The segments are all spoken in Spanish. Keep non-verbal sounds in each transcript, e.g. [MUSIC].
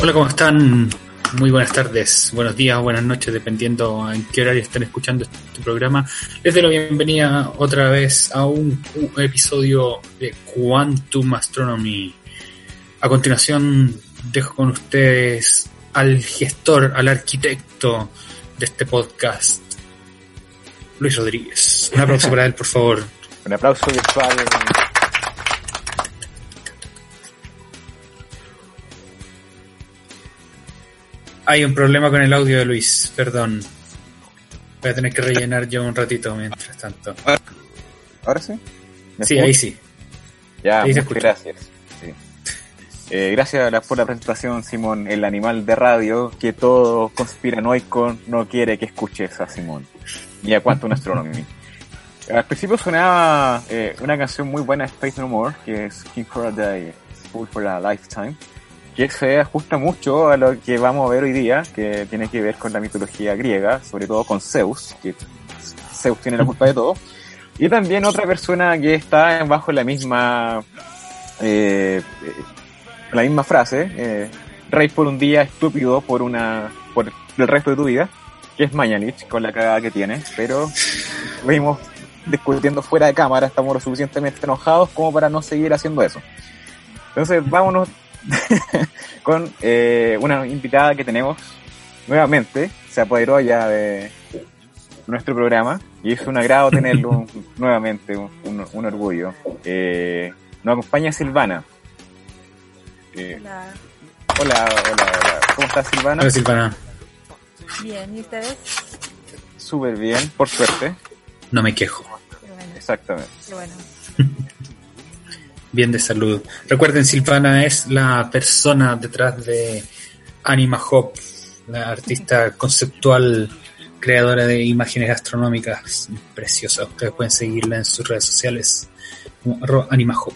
Hola, ¿cómo están? Muy buenas tardes, buenos días, buenas noches, dependiendo en qué horario estén escuchando este programa. Les doy la bienvenida otra vez a un episodio de Quantum Astronomy. A continuación, dejo con ustedes al gestor, al arquitecto de este podcast, Luis Rodríguez. Un aplauso [LAUGHS] para él, por favor. Un aplauso virtual. Hay un problema con el audio de Luis, perdón. Voy a tener que rellenar yo un ratito mientras tanto. ¿Ahora sí? Sí, ahí sí. Ya, ahí muchas gracias. Eh, gracias por la presentación, Simón, el animal de radio que todo conspiranoico no quiere que escuches a Simón. Y a Quantum Astronomy. [LAUGHS] Al principio sonaba eh, una canción muy buena, Space No More, que es King for a Day, Full for a Lifetime que se ajusta mucho a lo que vamos a ver hoy día, que tiene que ver con la mitología griega, sobre todo con Zeus, que Zeus tiene la culpa de todo. Y también otra persona que está bajo la misma, eh, la misma frase, eh, rey por un día, estúpido por una, por el resto de tu vida, que es Mañalich, con la cagada que tiene, pero vimos discutiendo fuera de cámara, estamos lo suficientemente enojados como para no seguir haciendo eso. Entonces, vámonos [LAUGHS] con eh, una invitada que tenemos nuevamente, se apoderó ya de nuestro programa y es un agrado tenerlo [LAUGHS] nuevamente, un, un orgullo. Eh, nos acompaña Silvana. Eh, hola. hola. hola, ¿Cómo estás Silvana? Hola Silvana. Bien, ¿y ustedes? Súper bien, por suerte. No me quejo. Exactamente. Qué bueno. [LAUGHS] bien de salud. Recuerden, Silvana es la persona detrás de Anima Hop, la artista [LAUGHS] conceptual creadora de imágenes astronómicas preciosas. Ustedes pueden seguirla en sus redes sociales como Anima Hop.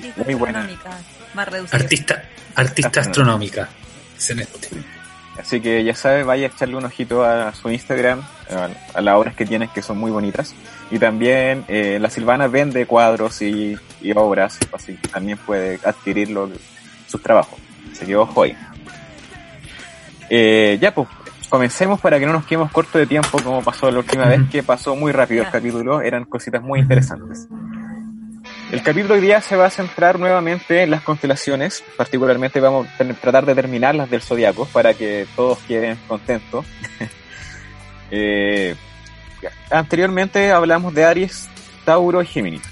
Sí, muy buena. Artista, artista astronómica. Excelente. Así que ya sabe, vaya a echarle un ojito a su Instagram, a, las obras que tiene, que son muy bonitas. Y también eh, la Silvana vende cuadros y, obras, así que también puede adquirir sus trabajos. Se quedó ojo ahí. Eh, ya pues, comencemos para que no nos quedemos corto de tiempo como pasó la última vez, que pasó muy rápido el capítulo, eran cositas muy interesantes. El capítulo hoy día se va a centrar nuevamente en las constelaciones, particularmente vamos a tratar de terminar las del zodiaco para que todos queden contentos. [LAUGHS] eh, anteriormente hablamos de Aries, Tauro y Géminis.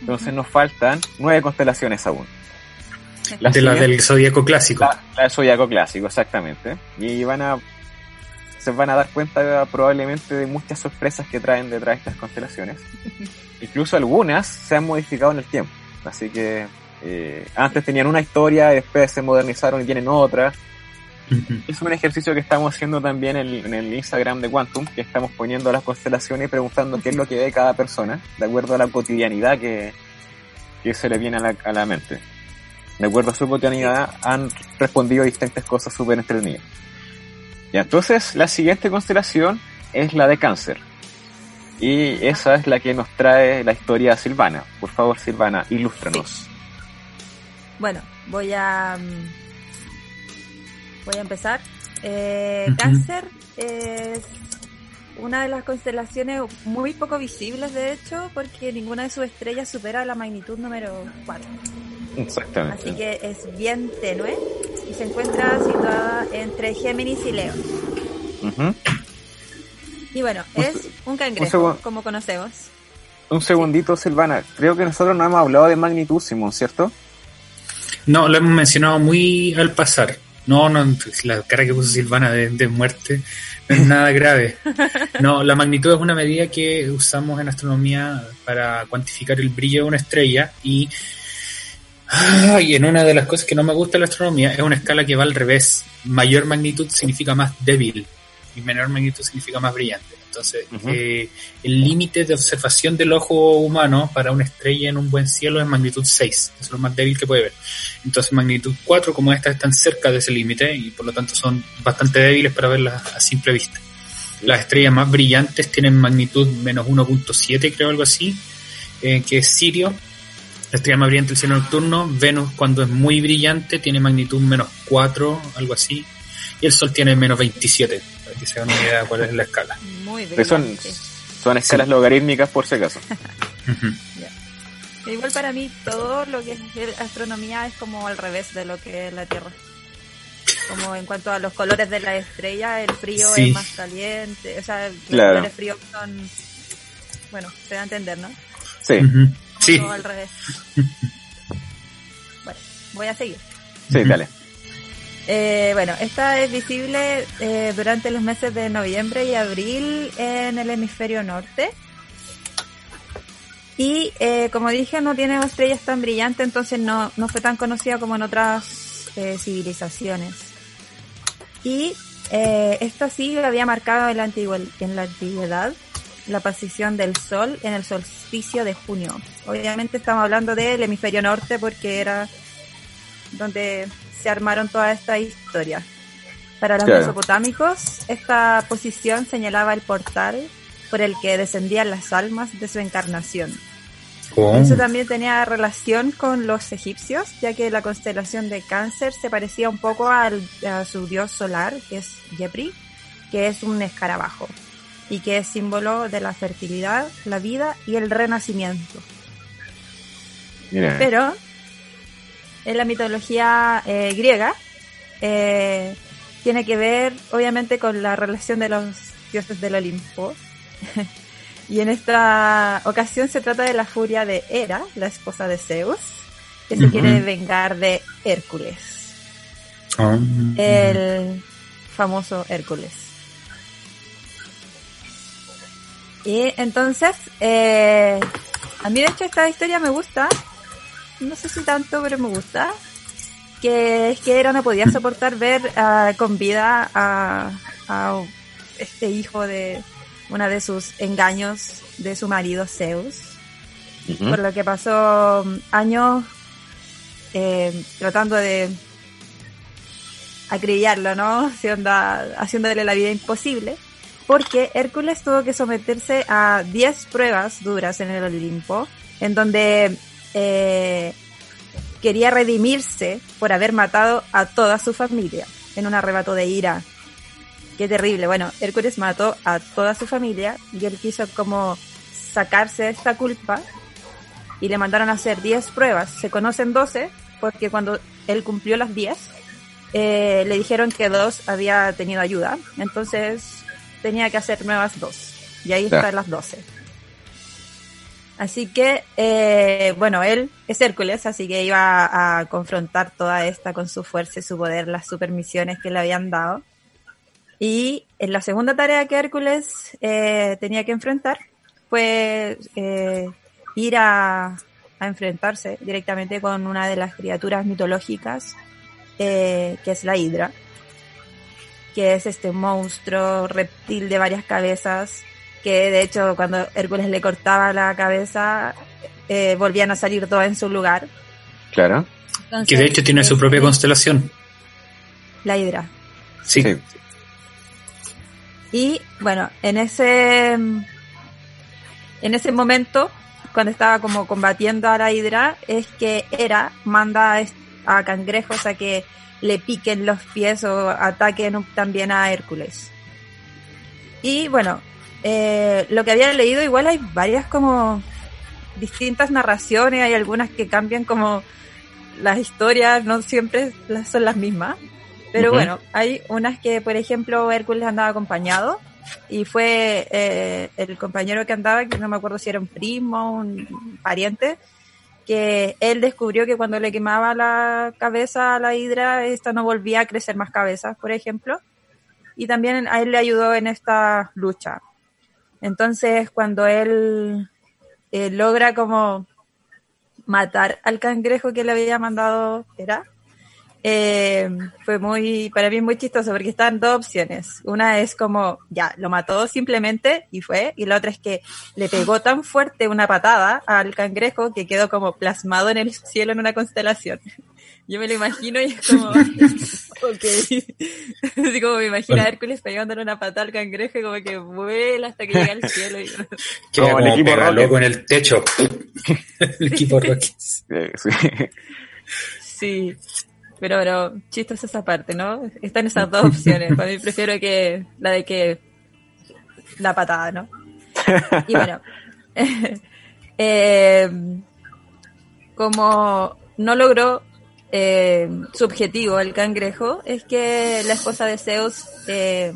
Entonces nos faltan nueve constelaciones aún. de las del zodiaco clásico. La, del zodiaco clásico, exactamente. Y van a se van a dar cuenta probablemente de muchas sorpresas que traen detrás de estas constelaciones. [LAUGHS] Incluso algunas se han modificado en el tiempo. Así que eh, antes tenían una historia, después se modernizaron y tienen otra. Es un ejercicio que estamos haciendo también en, el Instagram de Quantum, que estamos poniendo las constelaciones y preguntando qué es lo que ve cada persona, de acuerdo a la cotidianidad que, que se le viene a la, a la mente. De acuerdo a su cotidianidad han respondido distintas cosas súper entretenidas. Y entonces la siguiente constelación es la de cáncer. Y esa es la que nos trae la historia Silvana. Por favor, Silvana, ilústranos. Bueno, voy a mm, voy a empezar. Eh, Cáncer es una de las constelaciones muy poco visibles, de hecho, porque ninguna de sus estrellas supera la magnitud número 4. Exactamente. Así que es bien tenue y se encuentra situada entre Géminis y Leo. Y bueno, es un cangrejo, como conocemos. Un segundito, Silvana. Creo que nosotros no hemos hablado de magnitud, Simón, ¿cierto? No, lo hemos mencionado muy al pasar. No, no, la cara que puso Silvana de, muerte nada grave. No, la magnitud es una medida que usamos en astronomía para cuantificar el brillo de una estrella y, y en una de las cosas que no me gusta la astronomía es una escala que va al revés. Mayor magnitud significa más débil. y menor magnitud significa más brillante. Entonces, eh, el límite de observación del ojo humano para una estrella en un buen cielo es magnitud 6, es lo más débil que puede ver. Entonces, magnitud 4, como estas están cerca de ese límite y por lo tanto son bastante débiles para verlas a simple vista. Las estrellas más brillantes tienen magnitud menos 1.7, creo, algo así, eh, que es Sirio. La estrella más brillante del cielo nocturno, Venus cuando es muy brillante tiene magnitud menos 4, algo así, y el Sol tiene menos 27 que se hagan una idea de cuál es la escala. Muy bien. Son, son escalas logarítmicas por si acaso. [LAUGHS] Igual para mí todo lo que es astronomía es como al revés de lo que es la Tierra. Como en cuanto a los colores de la estrella, el frío es más caliente, o sea, los colores fríos son, bueno, se da a entender, ¿no? Sí. Sí. al revés. [LAUGHS] bueno, voy a seguir. Sí, dale. Eh, bueno, esta es visible eh, durante los meses de noviembre y abril en el hemisferio norte. Y eh, como dije, no tiene estrellas tan brillantes, entonces no, no fue tan conocida como en otras civilizaciones. Y esta sí había marcado en la, en la antigüedad la posición del Sol en el solsticio de junio. Obviamente estamos hablando del hemisferio norte porque era donde se armaron toda esta historia. Para los mesopotámicos, esta posición señalaba el portal por el que descendían las almas de su encarnación. Eso también tenía relación con los egipcios, ya que la constelación de Cáncer se parecía un poco al, a su dios solar, que es Yepri, que es un escarabajo y que es símbolo de la fertilidad, la vida y el renacimiento. Pero en la mitología eh, griega eh, tiene que ver obviamente con la relación de los dioses del Olimpo. [LAUGHS] y en esta ocasión se trata de la furia de Hera, la esposa de Zeus, que se quiere vengar de Hércules. Ah. El famoso Hércules. Y entonces, eh, a mí de hecho esta historia me gusta no sé si tanto, pero me gusta, que es que Hera no podía soportar ver uh, con vida a, a, este hijo de una de sus engaños de su marido Zeus, por lo que pasó um, años eh, tratando de acribillarlo, ¿no? haciéndole la vida imposible, porque Hércules tuvo que someterse a 10 pruebas duras en el Olimpo, en donde eh, quería redimirse por haber matado a toda su familia en un arrebato de ira. Qué terrible. Bueno, Hércules mató a toda su familia y él quiso como sacarse de esta culpa y le mandaron a hacer 10 pruebas. Se conocen 12 porque cuando él cumplió las 10 eh, le dijeron que dos había tenido ayuda. Entonces tenía que hacer nuevas dos. Y ahí están las 12. Así que, eh, bueno, él es Hércules, así que iba a confrontar toda esta con su fuerza y su poder, las supermisiones que le habían dado. Y en la segunda tarea que Hércules eh, tenía que enfrentar fue eh, ir a, a, enfrentarse directamente con una de las criaturas mitológicas, que es la Hidra, que es este monstruo reptil de varias cabezas que de hecho cuando Hércules le cortaba la cabeza, eh, volvían a salir todas en su lugar. Claro. que de hecho tiene su propia constelación. La Hidra. Sí. Y bueno, en ese en ese momento, cuando estaba como combatiendo a la Hidra, es que Hera manda a cangrejos a que le piquen los pies o ataquen también a Hércules. Y bueno, eh, lo que había leído, igual hay varias como distintas narraciones, hay algunas que cambian como las historias, no siempre son las mismas. Pero bueno, hay unas que, por ejemplo, Hércules andaba acompañado y fue eh, el compañero que andaba, que no me acuerdo si era un primo, un pariente, que él descubrió que cuando le quemaba la cabeza a la hidra, esta no volvía a crecer más cabezas, por ejemplo. Y también a él le ayudó en esta lucha. Entonces, cuando él eh, logra como matar al cangrejo que le había mandado era, eh, fue muy, para mí muy chistoso porque están dos opciones. Una es como, ya, lo mató simplemente y fue, y la otra es que le pegó tan fuerte una patada al cangrejo que quedó como plasmado en el cielo en una constelación. [LAUGHS] Yo me lo imagino y es como, [LAUGHS] ok. [LAUGHS] Así como me imagino a Hércules pegándole una patada al cangrejo y como que vuela hasta que llega al cielo. Y... [LAUGHS] Queda como, el equipo loco en el techo. [LAUGHS] el equipo Rocky. Sí. Pero, pero chistosa esa parte, ¿no? Están esas dos opciones. Para mí prefiero que la de que la patada, ¿no? Y bueno, eh, como no logró eh, su objetivo, el cangrejo, es que la esposa de Zeus eh,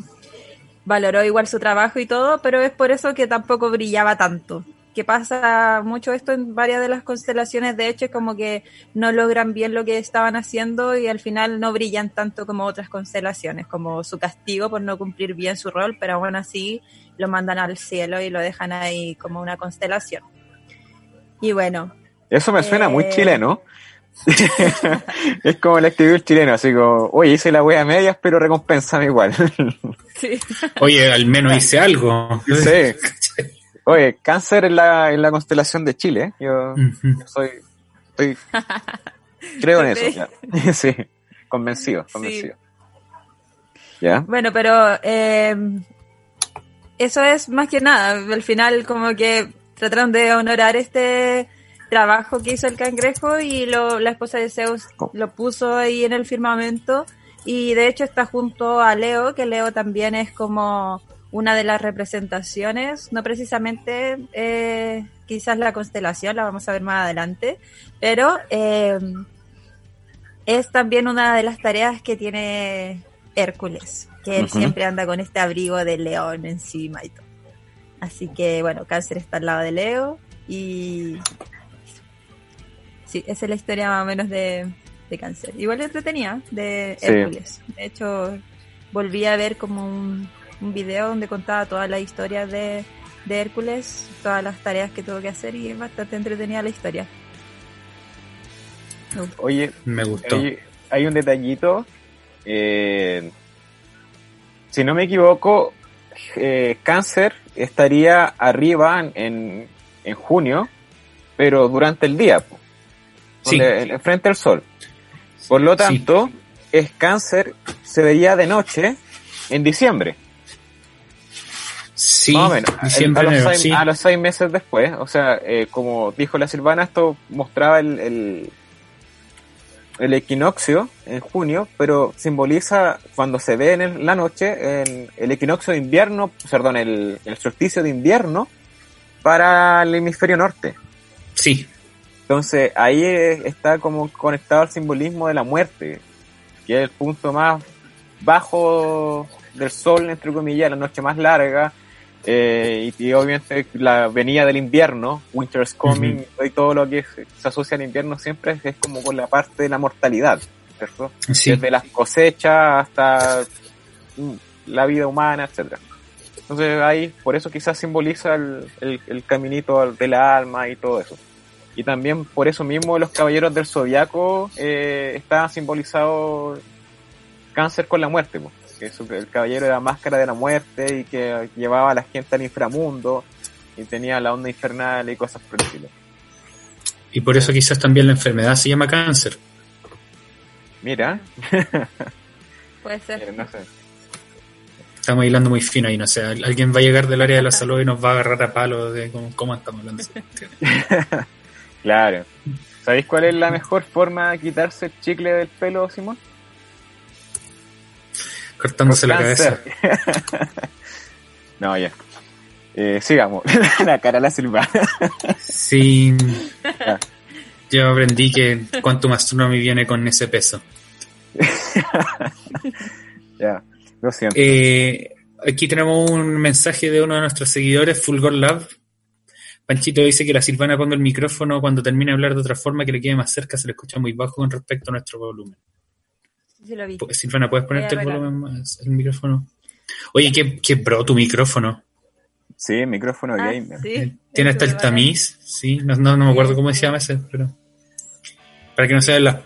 valoró igual su trabajo y todo, pero es por eso que tampoco brillaba tanto que pasa mucho esto en varias de las constelaciones, de hecho es como que no logran bien lo que estaban haciendo y al final no brillan tanto como otras constelaciones, como su castigo por no cumplir bien su rol, pero aún así lo mandan al cielo y lo dejan ahí como una constelación. Y bueno. Eso me suena muy eh, chileno. [LAUGHS] es como el escribir chileno, así como, oye, hice la wea medias, pero recompensame igual. [LAUGHS] Oye, al menos hice algo. Sí. [LAUGHS] Oye, cáncer en la, en la constelación de Chile. ¿eh? Yo, soy, estoy, creo en eso. sí, convencido, convencido. ¿Ya? Bueno, pero eh, eso es más que nada. Al final, como que trataron de honorar este trabajo que hizo el cangrejo y lo, la esposa de Zeus lo puso ahí en el firmamento. Y de hecho está junto a Leo, que Leo también es como una de las representaciones, no precisamente eh, quizás la constelación, la vamos a ver más adelante, pero eh, es también una de las tareas que tiene Hércules, que él siempre anda con este abrigo de león encima y todo. Así que bueno, Cáncer está al lado de Leo y sí, esa es la historia más o menos de, Cáncer. Igual entretenía de Hércules. De hecho, volví a ver como un un video donde contaba todas las historias de, Hércules, todas las tareas que tuvo que hacer y es bastante entretenida la historia. Oye, me gustó. Hay, un detallito. Eh, si no me equivoco, eh, Cáncer estaría arriba en, en, junio, pero durante el día, sí. frente al sol. Por lo tanto, es Cáncer se vería de noche en diciembre. Sí, más o menos. a, los seis, meses después, o sea, eh, como dijo la Silvana, esto mostraba el, el, equinoccio en junio, pero simboliza cuando se ve en la noche en el equinoccio de invierno, perdón, el, el solsticio de invierno para el hemisferio norte. Sí. Entonces ahí está como conectado al simbolismo de la muerte, que es el punto más bajo del sol, entre comillas, la noche más larga, eh, y, obviamente la venida del invierno, Winter's Coming, y todo lo que se asocia al invierno siempre es, como con la parte de la mortalidad, ¿cierto? Desde las cosechas hasta mm, la vida humana, etcétera. Entonces ahí, por eso quizás simboliza el, el, caminito de la alma y todo eso. Y también por eso mismo los caballeros del zodiaco eh, estaban simbolizados cáncer con la muerte. Pues que el caballero era máscara de la muerte y que llevaba a la gente al inframundo y tenía la onda infernal y cosas por el estilo. Y por eso quizás también la enfermedad se llama cáncer. Mira. [LAUGHS] Puede ser. Estamos hilando muy fino ahí, no sé. Alguien va a llegar del área de la salud y nos va a agarrar a palo de cómo, estamos hablando. [LAUGHS] claro. ¿Sabéis cuál es la mejor forma de quitarse el chicle del pelo, Simón? cortándose la cabeza. [LAUGHS] no, ya. Eh, sigamos. [LAUGHS] la cara la silva. sí. Yo aprendí que Quantum Astronomy viene con ese peso. [LAUGHS] ya, lo siento. Eh, aquí tenemos un mensaje de uno de nuestros seguidores, Fulgor Love. Panchito dice que la Silvana ponga el micrófono cuando termine de hablar de otra forma que le quede más cerca, se le escucha muy bajo con respecto a nuestro volumen. Silvana, ¿puedes ponerte el volumen más, el micrófono? Oye, ¿qué, qué pro tu micrófono? Sí, micrófono ah, gamer. Tiene hasta el tamiz, sí, no, no, me acuerdo cómo se llama ese, pero para que no sea la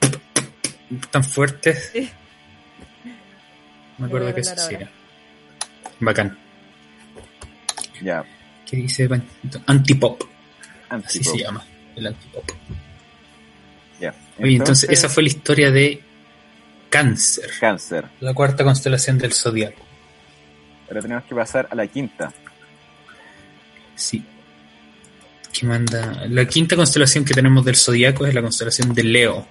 tan fuertes. Sí. Me acuerdo que eso sí era. Bacán. Ya. ¿Qué dice? Antipop. Así se llama, el antipop. Ya. Oye, entonces esa fue la historia de Cáncer. Cáncer. La cuarta constelación del zodiaco. Ahora tenemos que pasar a la quinta. Sí. ¿Qué manda? La quinta constelación que tenemos del zodiaco es la constelación de Leo.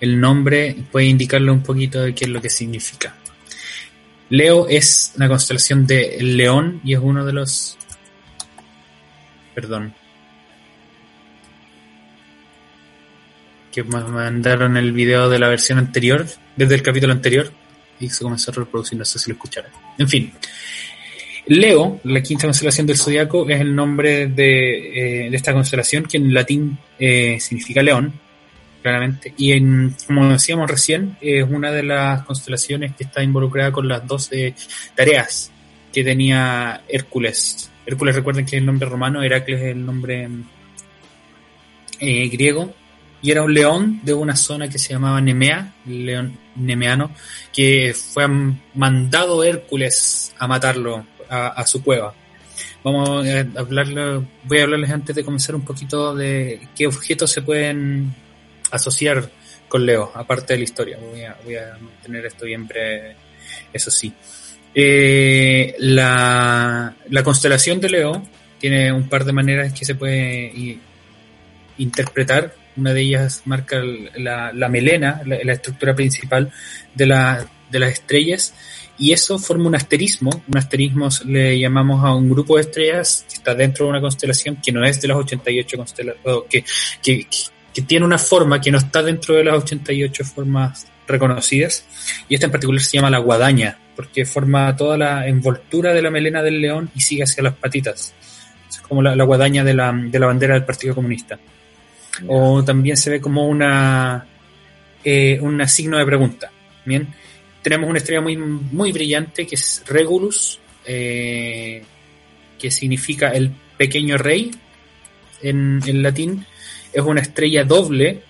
El nombre puede indicarle un poquito de qué es lo que significa. Leo es una constelación de León y es uno de los. Perdón. Que me mandaron el video de la versión anterior, desde el capítulo anterior, y se comenzó a reproducir, no sé si lo escucharon. En fin. Leo, la quinta constelación del zodiaco, es el nombre de, eh, esta constelación, que en latín eh, significa león, claramente. Y en, como decíamos recién, es una de las constelaciones que está involucrada con las 12 tareas que tenía Hércules. Hércules, recuerden que es el nombre romano, Heracles es el nombre eh, griego, y era un león de una zona que se llamaba Nemea, león nemeano, que fue mandado Hércules a matarlo a, su cueva. Vamos a hablarle, voy a hablarles antes de comenzar un poquito de qué objetos se pueden asociar con Leo, aparte de la historia. Voy a, voy a mantener esto bien breve, eso sí. Eh, la, la, constelación de Leo tiene un par de maneras que se puede interpretar. Una de ellas marca la, la melena, la, estructura principal de, la, de las estrellas, y eso forma un asterismo. Un asterismo le llamamos a un grupo de estrellas que está dentro de una constelación que no es de las 88 constelaciones, que, que, que tiene una forma que no está dentro de las 88 formas reconocidas, y esta en particular se llama la guadaña, porque forma toda la envoltura de la melena del león y sigue hacia las patitas. Es como la, guadaña de la, de la, bandera del Partido Comunista. O también se ve como una eh, un signo de pregunta. Bien, tenemos una estrella muy, muy brillante que es Regulus, eh, que significa el pequeño rey en, en latín, es una estrella doble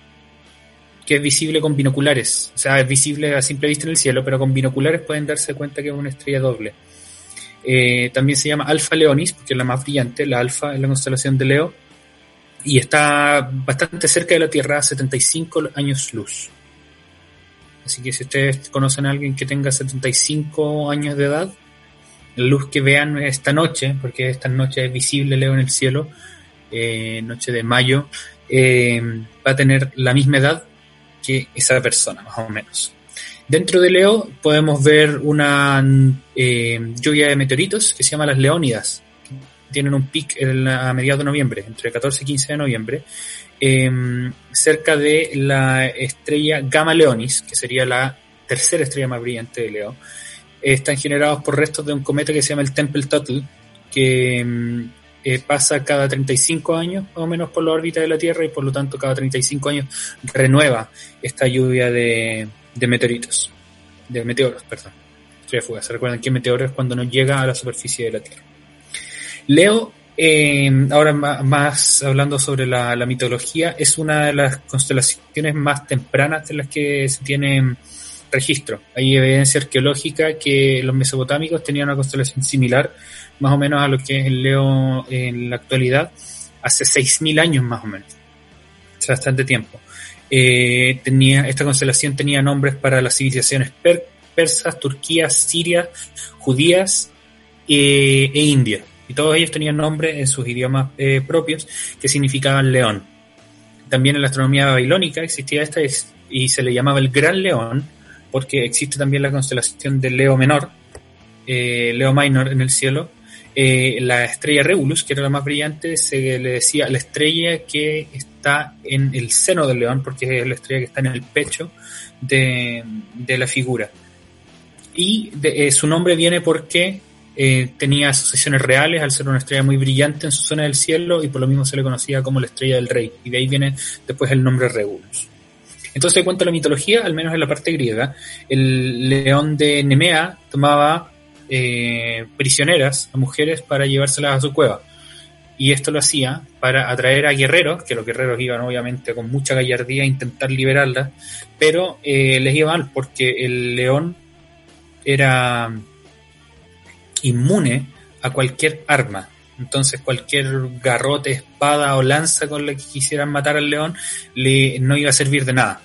que es visible con binoculares. O sea, es visible a simple vista en el cielo, pero con binoculares pueden darse cuenta que es una estrella doble. Eh, también se llama Alfa Leonis, porque es la más brillante, la Alfa es la constelación de Leo, y está bastante cerca de la Tierra, a 75 años luz. Así que si ustedes conocen a alguien que tenga 75 años de edad, la luz que vean esta noche, porque esta noche es visible Leo en el cielo, eh, noche de mayo, eh, va a tener la misma edad que esa persona, más o menos. Dentro de Leo podemos ver una eh, lluvia de meteoritos que se llama las Leónidas. Tienen un pic a mediados de noviembre, entre 14 y 15 de noviembre, em, cerca de la estrella Gamma Leonis, que sería la tercera estrella más brillante de Leo. Están generados por restos de un cometa que se llama el Temple Tuttle, que em, eh, pasa cada 35 años más o menos por la órbita de la Tierra y por lo tanto cada 35 años renueva esta lluvia de, meteoritos, de meteoros, perdón. ¿Se recuerdan que meteoro es cuando no llega a la superficie de la Tierra? Leo, eh, ahora más, hablando sobre la, mitología, es una de las constelaciones más tempranas de las que se tiene registro. Hay evidencia arqueológica que los mesopotámicos tenían una constelación similar más o menos a lo que es el Leo en la actualidad, hace 6.000 años más o menos, hace bastante tiempo. Eh, tenía, esta constelación tenía nombres para las civilizaciones persas, turquías, sirias, judías eh, e India. Y todos ellos tenían nombres en sus idiomas eh, propios que significaban león. También en la astronomía babilónica existía esta y se le llamaba el Gran León, porque existe también la constelación de Leo Menor, Leo Minor en el cielo, eh, la estrella Regulus, que era la más brillante, se le decía la estrella que está en el seno del león, porque es la estrella que está en el pecho de, la figura. Y de, eh, su nombre viene porque eh, tenía asociaciones reales al ser una estrella muy brillante en su zona del cielo y por lo mismo se le conocía como la estrella del rey. Y de ahí viene después el nombre Regulus. Entonces, en cuanto a la mitología, al menos en la parte griega, el león de Nemea tomaba eh, prisioneras a mujeres para llevárselas a su cueva. y esto lo hacía para atraer a guerreros, que los guerreros iban obviamente con mucha gallardía a intentar liberarla, pero eh, les iba mal porque el león era inmune a cualquier arma. Entonces cualquier garrote, espada o lanza con la que quisieran matar al león le, no iba a servir de nada.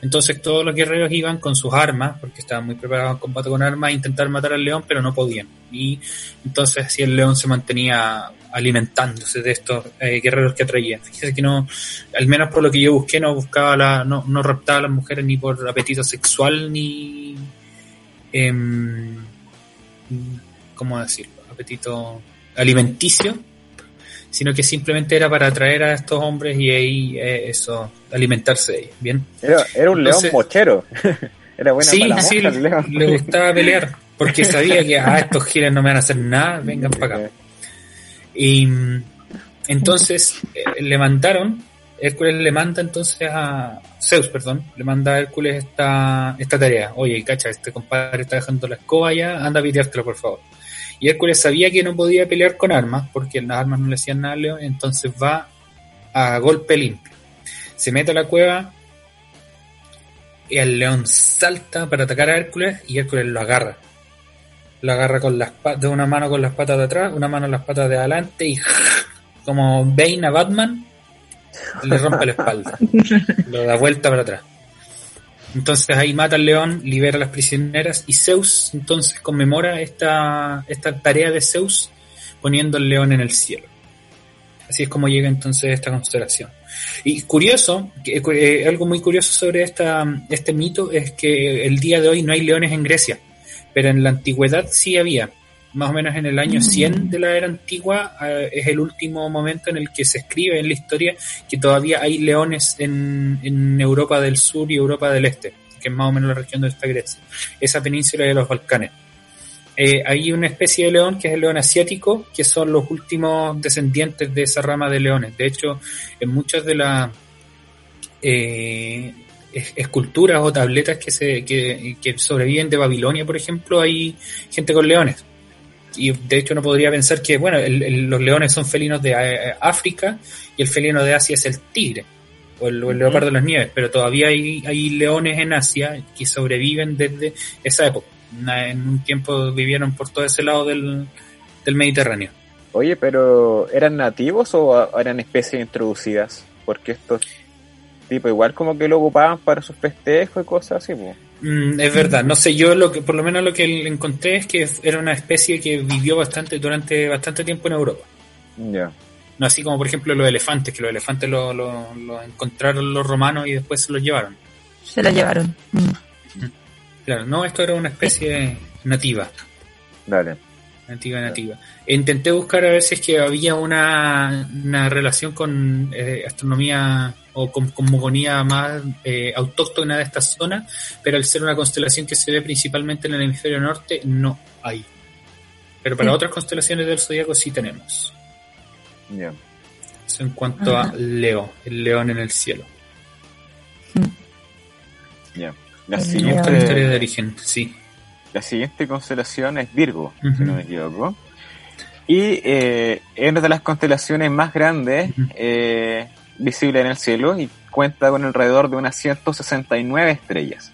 Entonces todos los guerreros iban con sus armas, porque estaban muy preparados en combate con armas, a intentar matar al león, pero no podían. Y entonces así el león se mantenía alimentándose de estos eh, guerreros que atraían. Fíjese que no, al menos por lo que yo busqué, no buscaba la, no, no raptaba a las mujeres ni por apetito sexual, ni, eh, ¿cómo decirlo? Apetito alimenticio, sino que simplemente era para atraer a estos hombres y ahí eh, eso, alimentarse de ellos, ¿bien? Era, era un león mochero. [LAUGHS] era buena sí, sí, le gustaba pelear, porque sabía que a ah, estos giles no me van a hacer nada, [LAUGHS] vengan para acá. Y entonces eh, le mandaron, Hércules le manda entonces a Zeus, perdón, le manda a Hércules esta, esta tarea. Oye, cacha, este compadre está dejando la escoba ya, anda a piteártelo por favor. Y Hércules sabía que no podía pelear con armas, porque las armas no le hacían nada a León, entonces va a golpe limpio. Se mete a la cueva y el león salta para atacar a Hércules y Hércules lo agarra. Lo agarra con las de una mano con las patas de atrás, una mano en las patas de adelante y [LAUGHS] como Bane a Batman le rompe la espalda. [LAUGHS] Lo da vuelta para atrás. Entonces ahí mata al león, libera a las prisioneras y Zeus entonces conmemora esta, esta tarea de Zeus poniendo al león en el cielo. Así es como llega entonces esta constelación. Y curioso, eh, algo muy curioso sobre esta, este mito es que el día de hoy no hay leones en Grecia, pero en la antigüedad sí había más o menos en el año 100 mm. de la era antigua, eh, es el último momento en el que se escribe en la historia que todavía hay leones en, en Europa del Sur y Europa del Este, que es más o menos la región donde está Grecia, esa península de los Balcanes. Eh, hay una especie de león que es el león asiático, que son los últimos descendientes de esa rama de leones. De hecho, en muchas de las eh, esculturas o tabletas que, se, que, que sobreviven de Babilonia, por ejemplo, hay gente con leones y de hecho uno podría pensar que, bueno, los leones son felinos de eh, África y el felino de Asia es el tigre o el, leopardo de las nieves, pero todavía hay, hay leones en Asia que sobreviven desde esa época. En un tiempo vivieron por todo ese lado del, del Mediterráneo. Oye, pero ¿eran nativos o eran especies introducidas? Porque estos tipos igual como que lo ocupaban para sus festejos y cosas así, pues. Mm, es verdad, no sé, yo lo que por lo menos lo que encontré es que era una especie que vivió bastante durante bastante tiempo en Europa. Ya. No así como por ejemplo los elefantes, que los elefantes los lo, encontraron los romanos y después se los llevaron. Se los llevaron. Mm. Claro, no, esto era una especie nativa. Dale. Nativa, nativa. Intenté buscar a ver si es que había una, una relación con eh, astronomía o con cosmogonía más eh, autóctona de esta zona, pero al ser una constelación que se ve principalmente en el hemisferio norte, no hay. Pero para otras constelaciones del zodiaco sí tenemos. Ya. Eso en cuanto a Leo, el león en el cielo. Ya. La siguiente historia de origen, sí. La siguiente constelación es Virgo, si no me equivoco. Y eh, es una de las constelaciones más grandes eh, visible en el cielo y cuenta con alrededor de unas 169 estrellas.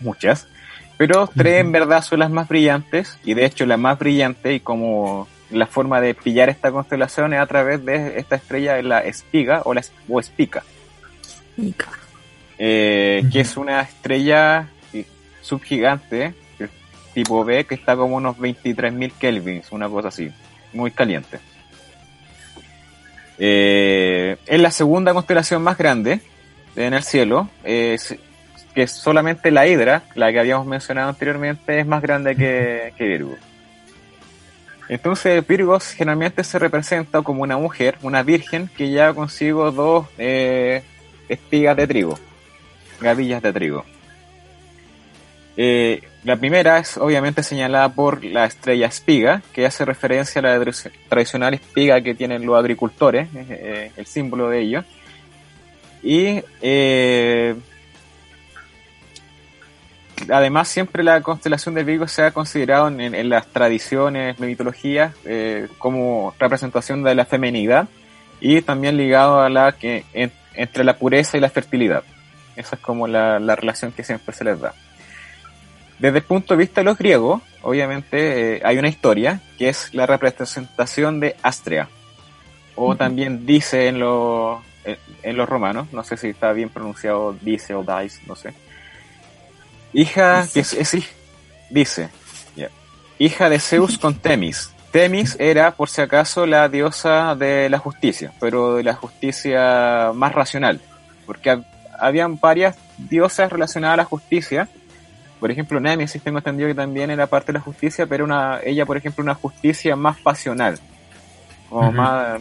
Muchas. Pero tres en verdad son las más brillantes y de hecho la más brillante y como la forma de pillar esta constelación es a través de esta estrella de la espiga o la o espica. Eh, que es una estrella subgigante tipo B que está como unos 23.000 kelvins, una cosa así, muy caliente. Eh, es la segunda constelación más grande en el cielo, que solamente la Hidra, la que habíamos mencionado anteriormente, es más grande que, Virgo. Entonces Virgo generalmente se representa como una mujer, una virgen que lleva consigo dos eh, espigas de trigo, gavillas de trigo. Eh, la primera es obviamente señalada por la estrella espiga, que hace referencia a la tradicional espiga que tienen los agricultores, eh, el símbolo de ello. Y eh, además siempre la constelación de Virgo se ha considerado en, las tradiciones, en mitologías, eh, como representación de la femenidad y también ligado a la que entre la pureza y la fertilidad. Esa es como la, relación que siempre se les da. Desde el punto de vista de los griegos, obviamente eh, hay una historia que es la representación de Astrea, o también dice en, los en, los romanos, no sé si está bien pronunciado dice o dice, no sé. Hija, que es, dice, hija de Zeus [LAUGHS] con Temis. Temis era, por si acaso, la diosa de la justicia, pero de la justicia más racional, porque habían varias diosas relacionadas a la justicia. Por ejemplo, Nemesis tengo entendido que también era parte de la justicia, pero una, ella, por ejemplo, una justicia más pasional, o más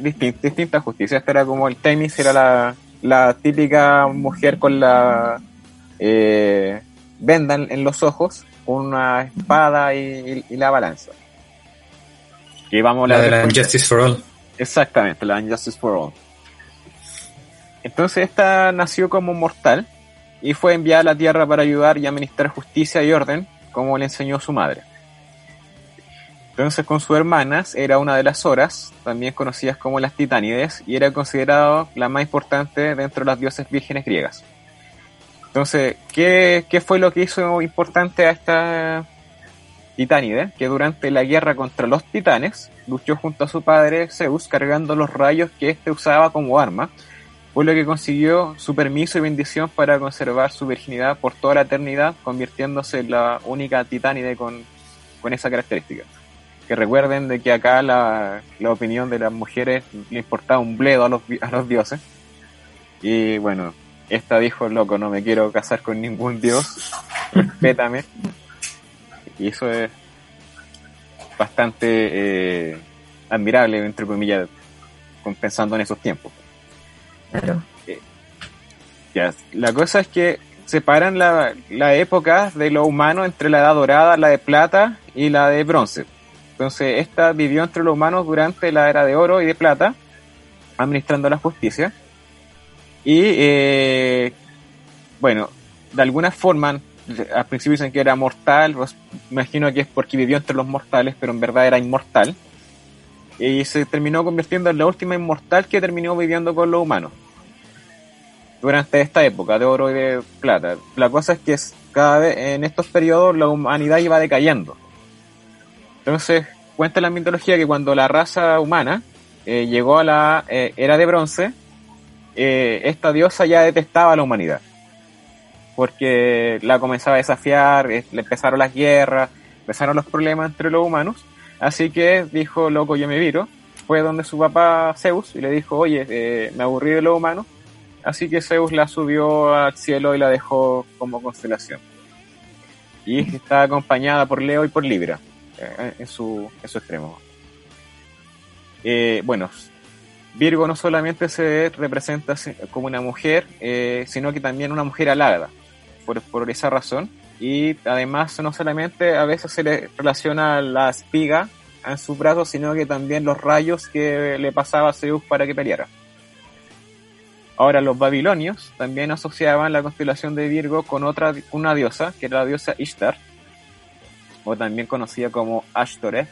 distinta, distinta justicia. Esta era como el Temis, era la, la típica mujer con la eh, venda en, los ojos, con una espada y, la balanza. Que vamos la, de la Injustice for All. Exactamente, la Injustice for All. Entonces esta nació como mortal y fue enviada a la Tierra para ayudar y administrar justicia y orden, como le enseñó su madre. Entonces con sus hermanas era una de las horas, también conocidas como las titánides, y era considerado la más importante dentro de las dioses vírgenes griegas. Entonces, ¿qué, fue lo que hizo importante a esta titánide? Que durante la guerra contra los titanes luchó junto a su padre Zeus cargando los rayos que éste usaba como arma, fue lo que consiguió su permiso y bendición para conservar su virginidad por toda la eternidad, convirtiéndose en la única titánide con, con esa característica que recuerden de que acá la, opinión de las mujeres le importaba un bledo a los, a los dioses. Y bueno, esta dijo, loco, no me quiero casar con ningún dios, [LAUGHS] respétame. Y eso es bastante eh, admirable, entre comillas, pensando en esos tiempos. Eh, la cosa es que separan la, la época de lo humano entre la edad dorada, la de plata y la de bronce. Entonces, esta vivió entre los humanos durante la era de oro y de plata, administrando la justicia. Y, eh, bueno, de alguna forma, al principio dicen que era mortal, pues, imagino que es porque vivió entre los mortales, pero en verdad era inmortal. Y se terminó convirtiendo en la última inmortal que terminó viviendo con los humanos. Durante esta época de oro y de plata. La cosa es que cada vez en estos periodos la humanidad iba decayendo entonces, cuenta la mitología que cuando la raza humana eh, llegó a la eh, era de bronce, eh, esta diosa ya detestaba a la humanidad. Porque la comenzaba a desafiar, le empezaron las guerras, empezaron los problemas entre los humanos. Así que dijo, loco, yo me viro. Fue donde su papá Zeus y le dijo, oye, me aburrí de los humanos. Así que Zeus la subió al cielo y la dejó como constelación. Y está acompañada por Leo y por Libra. Eh, en, su, en su extremo. Eh, bueno, Virgo no solamente se representa como una mujer, eh, sino que también una mujer alada, por, por, esa razón. Y además no solamente a veces se le relaciona la espiga en sus brazos, sino que también los rayos que le pasaba a Zeus para que peleara. Ahora, los babilonios también asociaban la constelación de Virgo con otra, una diosa, que era la diosa Ishtar, o también conocida como Ashtoreth.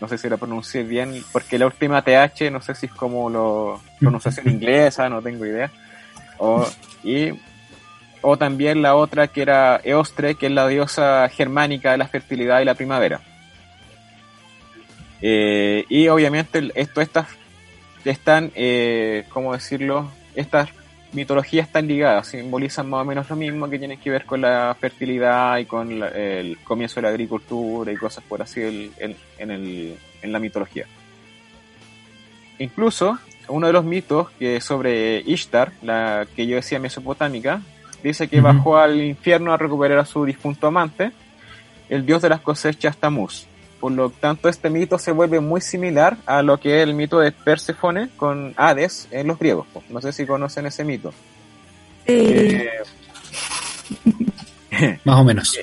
No sé si lo pronuncié bien, porque la última TH, no sé si es como la pronunciación [LAUGHS] inglesa, no tengo idea. O, y, o también la otra que era Eostre, que es la diosa germánica de la fertilidad y la primavera. Eh, y obviamente esto, estas están, eh, ¿cómo decirlo? Estas mitologías están ligadas, simbolizan más o menos lo mismo que tienen que ver con la fertilidad y con el comienzo de la agricultura y cosas por así en, en, la mitología. Incluso uno de los mitos que sobre Ishtar, la que yo decía mesopotámica, dice que bajó al infierno a recuperar a su difunto amante, el dios de las cosechas Tamuz. Por lo tanto, este mito se vuelve muy similar a lo que es el mito de Perséfone con Hades en los griegos. No sé si conocen ese mito. Eh, [LAUGHS] Más o menos.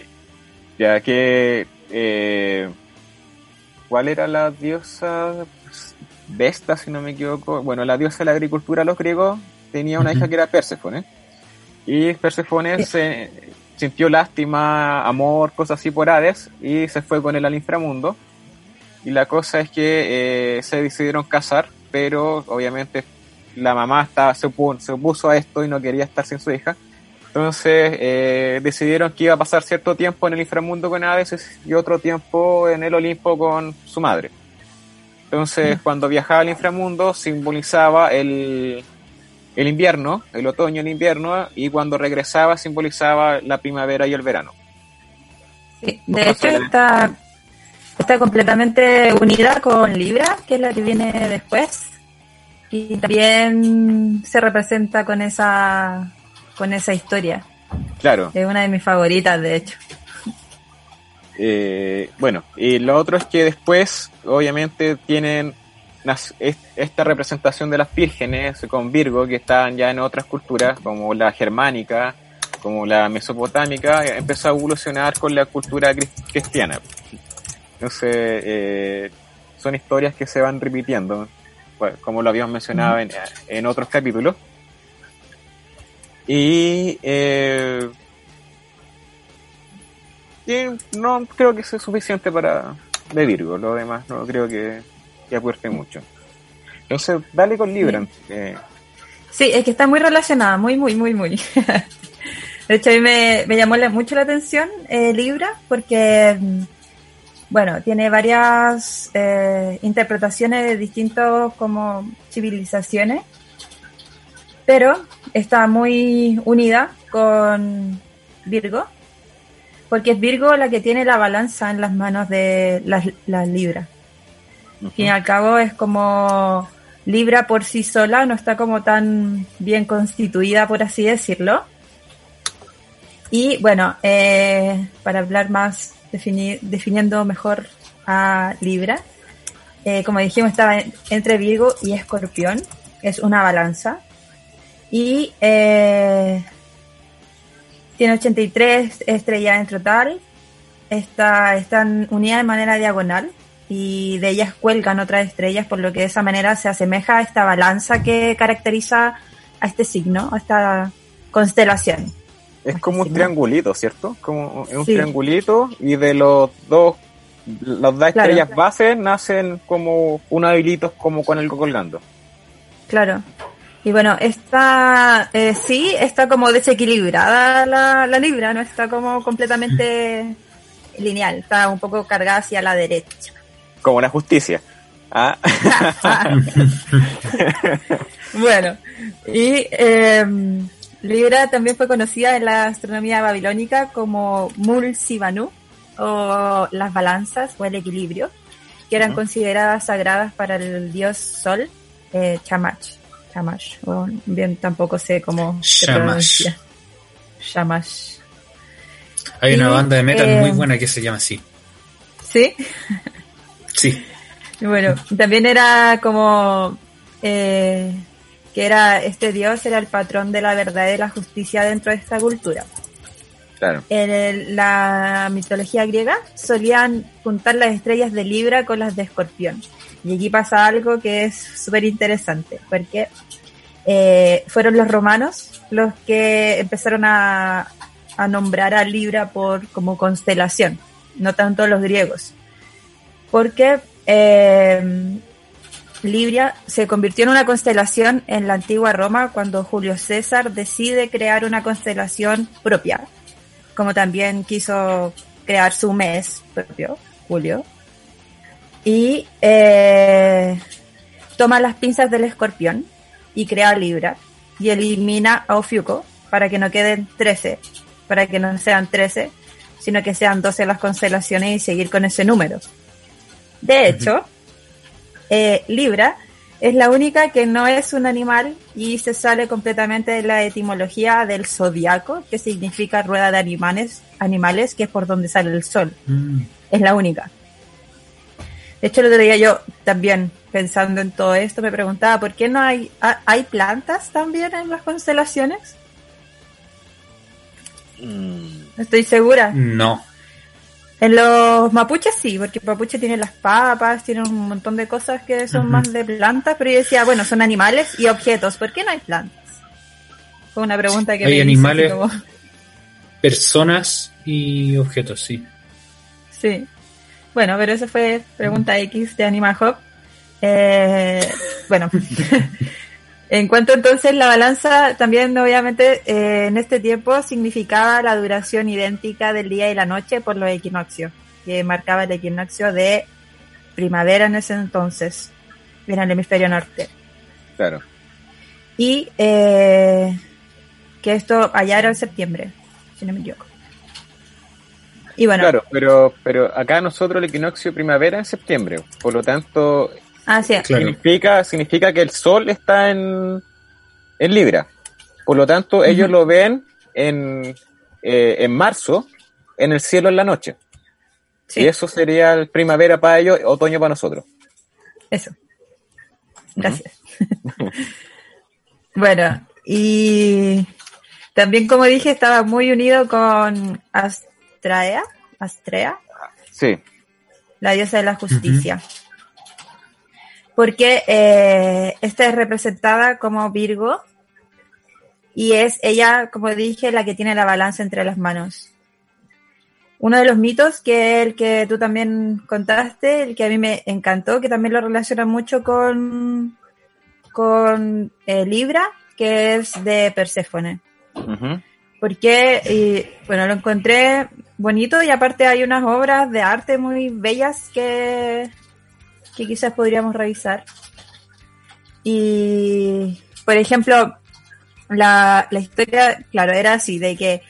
Ya que... Eh, ¿Cuál era la diosa? Vesta, si no me equivoco. Bueno, la diosa de la agricultura, los griegos, tenía una hija que era Perséfone. Y Persephone se sintió lástima, amor, cosas así por Hades y se fue con él al inframundo. Y la cosa es que eh, se decidieron casar, pero obviamente la mamá estaba, se, opuso, a esto y no quería estar sin su hija. Entonces eh, decidieron que iba a pasar cierto tiempo en el inframundo con Hades y otro tiempo en el Olimpo con su madre. Entonces cuando viajaba al inframundo simbolizaba el, el invierno, el otoño, el invierno, y cuando regresaba simbolizaba la primavera y el verano. Sí, de hecho está, está completamente unida con Libra, que es la que viene después, y también se representa con esa con esa historia. Claro. Es una de mis favoritas, de hecho. Eh, bueno, y lo otro es que después, obviamente, tienen esta representación de las vírgenes con Virgo, que están ya en otras culturas, como la germánica, como la mesopotámica, empezó a evolucionar con la cultura cristiana. Entonces, eh, son historias que se van repitiendo, como lo habíamos mencionado en, en otros capítulos. Y, eh, no creo que sea suficiente para de Virgo, lo demás no creo que, que apueste mucho. Entonces, dale con Libra. Eh. Sí, es que está muy relacionada, muy, muy, muy, muy. [LAUGHS] de hecho, a mí me, me llamó mucho la atención eh, Libra porque, mm, bueno, tiene varias eh, interpretaciones de distintos como civilizaciones pero está muy unida con Virgo, porque es Virgo la que tiene la balanza en las manos de las, Libras. Fin y al cabo es como Libra por sí sola, no está como tan bien constituida, por así decirlo. Y bueno, eh, para hablar más, definiendo mejor a Libra, eh, como dijimos, estaba entre Virgo y Escorpión, es una balanza y eh, tiene 83 estrellas en total. Está, están unidas de manera diagonal y de ellas cuelgan otras estrellas, por lo que de esa manera se asemeja a esta balanza que caracteriza a este signo, a esta constelación. Es como un triangulito, ¿cierto? Como un triangulito y de los dos, las dos estrellas bases nacen como unos hilitos como con algo colgando. Claro. Y bueno, está, eh, sí, está como desequilibrada la, la libra, no está como completamente lineal, está un poco cargada hacia la derecha. Como la justicia. Ah. [LAUGHS] bueno, y em, Libra también fue conocida en la astronomía babilónica como Mulsibanu, o las balanzas o el equilibrio, que eran consideradas sagradas para el dios Sol, eh, Chamach. Shamash. bien, tampoco sé cómo se pronuncia. Shamash. Hay una banda de metal muy eh, buena que se llama así. ¿Sí? Sí. Bueno, también era como eh, que era este dios era el patrón de la verdad y de la justicia dentro de esta cultura. Claro. En la mitología griega solían juntar las estrellas de Libra con las de Escorpión. Y aquí pasa algo que es súper interesante, porque eh, fueron los romanos los que empezaron a, nombrar a Libra por como constelación, no tanto los griegos. Porque eh, Libra se convirtió en una constelación en la antigua Roma cuando Julio César decide crear una constelación propia, como también quiso crear su mes propio, Julio, y eh, toma las pinzas del escorpión y crea Libra y elimina a Ofiuco para que no queden 13, para que no sean 13, sino que sean 12 las constelaciones y seguir con ese número. De hecho, eh, Libra es la única que no es un animal y se sale completamente de la etimología del zodiaco, que significa rueda de animales, animales que es por donde sale el sol. Mm. Es la única. De hecho, lo otro yo también, pensando en todo esto, me preguntaba, ¿por qué no hay, hay plantas también en las constelaciones? Mm. Estoy segura. No. En los mapuches sí, porque mapuche tiene las papas, tiene un montón de cosas que son más de plantas, pero yo decía, bueno, son animales y objetos, ¿por qué no hay plantas? Fue una pregunta que Hay me animales, personas y objetos, sí. Sí. Bueno, pero eso fue pregunta X de Animal Hop. Eh, bueno, [LAUGHS] en cuanto entonces la balanza, también obviamente eh, en este tiempo significaba la duración idéntica del día y la noche por los equinoccios, que marcaba el equinoccio de primavera en ese entonces, en el hemisferio norte. Claro. Y eh, que esto allá era en septiembre, si no me equivoco. Y bueno. Claro, pero, pero acá nosotros el equinoccio primavera en septiembre, por lo tanto, ah, sí. significa, significa que el sol está en, en Libra. Por lo tanto, ellos lo ven en, eh, en marzo, en el cielo en la noche. Sí. Y eso sería el primavera para ellos, otoño para nosotros. Eso. Gracias. [LAUGHS] bueno, y también, como dije, estaba muy unido con Astrea. Astrea. Sí. La diosa de la justicia. Porque eh, esta es representada como Virgo y es ella, como dije, la que tiene la balanza entre las manos. Uno de los mitos que el que tú también contaste, el que a mí me encantó, que también lo relaciona mucho con, con eh, Libra, que es de Perséfone. Porque, y, bueno, lo encontré bonito y aparte hay unas obras de arte muy bellas que, que quizás podríamos revisar. Y, por ejemplo, la, la historia, claro, era así, de que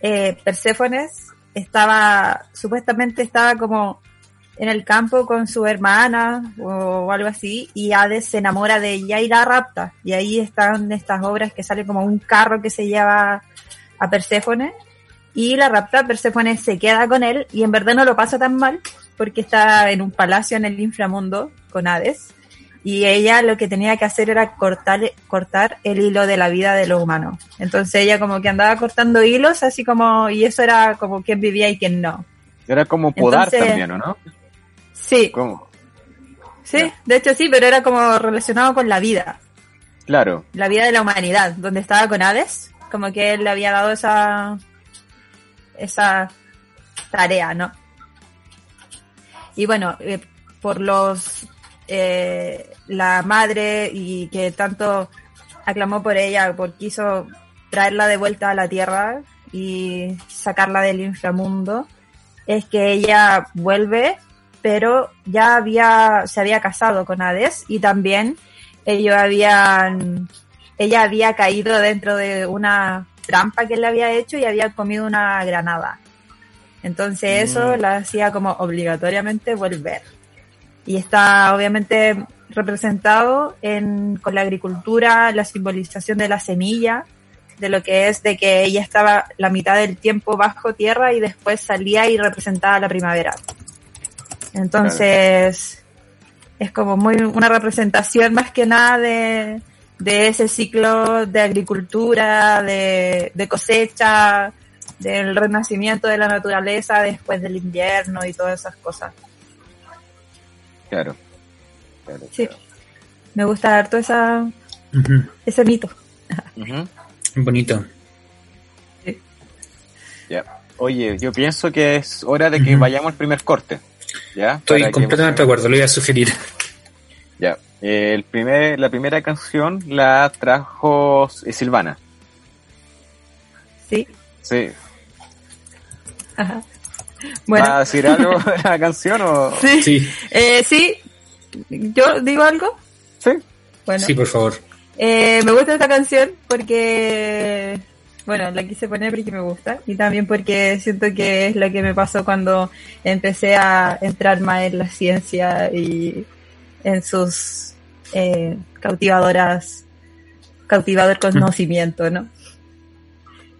eh, Perséfones estaba, supuestamente estaba como en el campo con su hermana o, algo así, y Hades se enamora de ella y la rapta. Y ahí están estas obras que sale como un carro que se lleva a Perséfone, y la rapta, Perséfone se queda con él, y en verdad no lo pasa tan mal, porque está en un palacio en el inframundo con Hades, y ella lo que tenía que hacer era cortar, cortar el hilo de la vida de lo humano. Entonces ella como que andaba cortando hilos, así como, y eso era como quién vivía y quién no. Era como podar también, ¿o no? Sí. Sí, de hecho sí, pero era como relacionado con la vida. Claro. La vida de la humanidad, donde estaba con Hades, como que él le había dado esa esa tarea, ¿no? Y bueno, eh, por los eh, la madre y que tanto aclamó por ella, porque quiso traerla de vuelta a la tierra y sacarla del inframundo, es que ella vuelve pero ya había, se había casado con Hades y también ellos habían, ella había caído dentro de una trampa que le había hecho y había comido una granada. Entonces eso mm. la hacía como obligatoriamente volver. Y está obviamente representado en, con la agricultura, la simbolización de la semilla, de lo que es de que ella estaba la mitad del tiempo bajo tierra y después salía y representaba la primavera. Entonces, es como muy una representación más que nada de, de ese ciclo de agricultura, de, de cosecha, del renacimiento de la naturaleza después del invierno y todas esas cosas. Claro. sí. Me gusta harto esa, ese mito. Bonito. Sí. Ya. Oye, yo pienso que es hora de que vayamos al primer corte. Estoy completamente de acuerdo, lo voy a sugerir. Ya. El primer, la primera canción la trajo Silvana. Sí. Sí. Ajá. Bueno. ¿Va a decir algo [LAUGHS] de la canción o...? Sí. Sí. Eh, sí. ¿Yo digo algo? Sí. Bueno. Sí, por favor. Eh, me gusta esta canción porque bueno, la quise poner porque me gusta y también porque siento que es lo que me pasó cuando empecé a entrar más en la ciencia y en sus eh, cautivadoras, cautivador conocimiento, ¿no?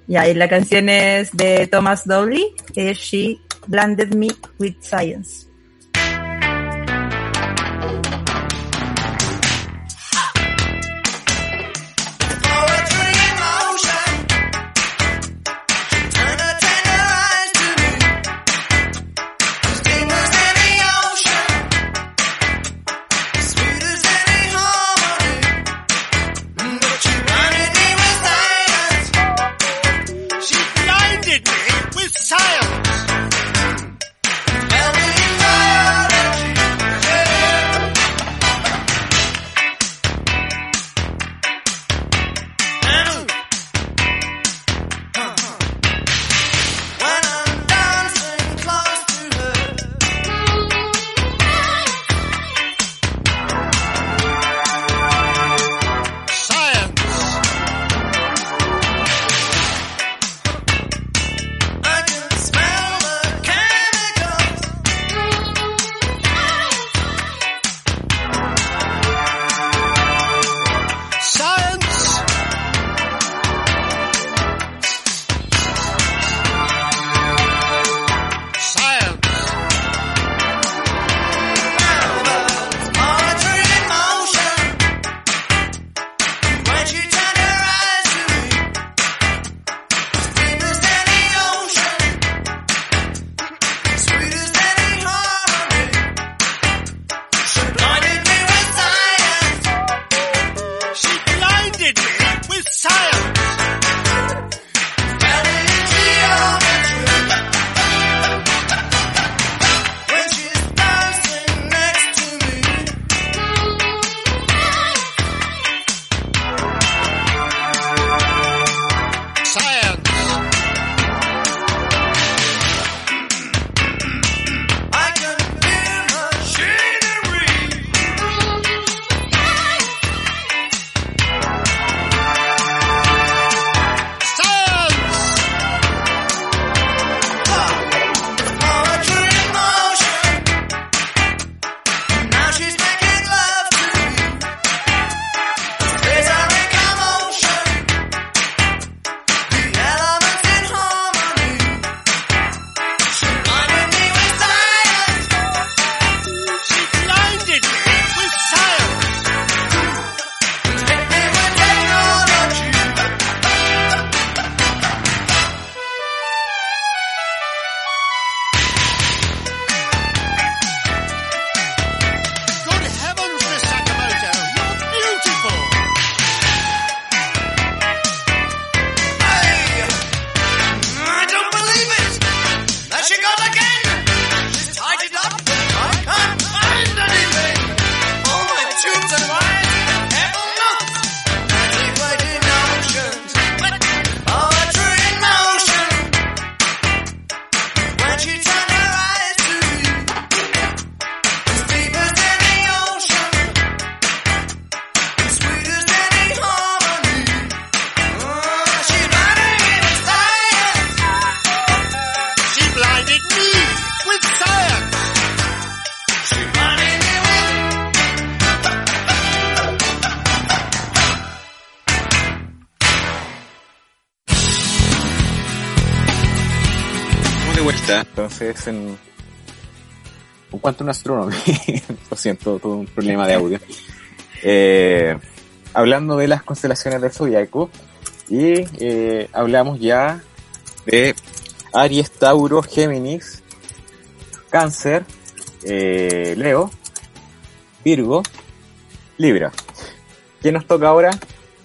Y ahí la canción es de Thomas Dowley, que es She Blended Me with Science. detonated me with science. Entonces, en, cuanto a una astronomía, [LAUGHS] lo siento, todo un problema de audio. Eh, hablando de las constelaciones del zodiaco, y eh, hablamos ya de Aries, Tauro, Géminis, Cáncer, eh, Leo, Virgo, Libra. ¿Qué nos toca ahora?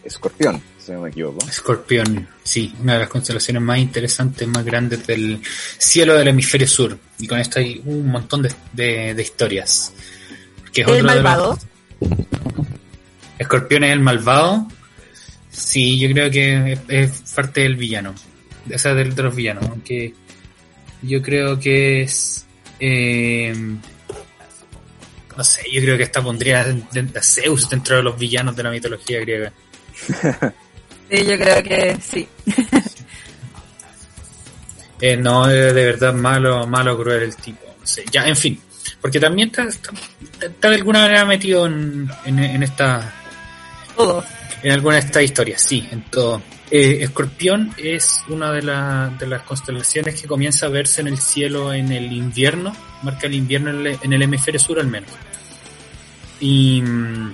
Escorpión si no me equivoco. Escorpión, sí, una de las constelaciones más interesantes, más grandes del cielo del hemisferio sur. Y con esto hay un montón de, historias. Que es ¿El malvado? [LAUGHS] Escorpión es el malvado. Sí, yo creo que es, parte del villano. O sea, de, los villanos. Aunque yo creo que es... Eh, no sé, yo creo que esta pondría a Zeus dentro de los villanos de la mitología griega. [LAUGHS] Sí, yo creo que sí. [LAUGHS] eh, no, es de verdad malo, malo, cruel el tipo. No sé. Ya, en fin. Porque también está, está, de alguna manera metido en, en, esta. Todo. En alguna de estas historias, sí, en todo. Eh, Escorpión es una de, de las constelaciones que comienza a verse en el cielo en el invierno, marca el invierno en el, en el hemisferio sur al menos. Y mm,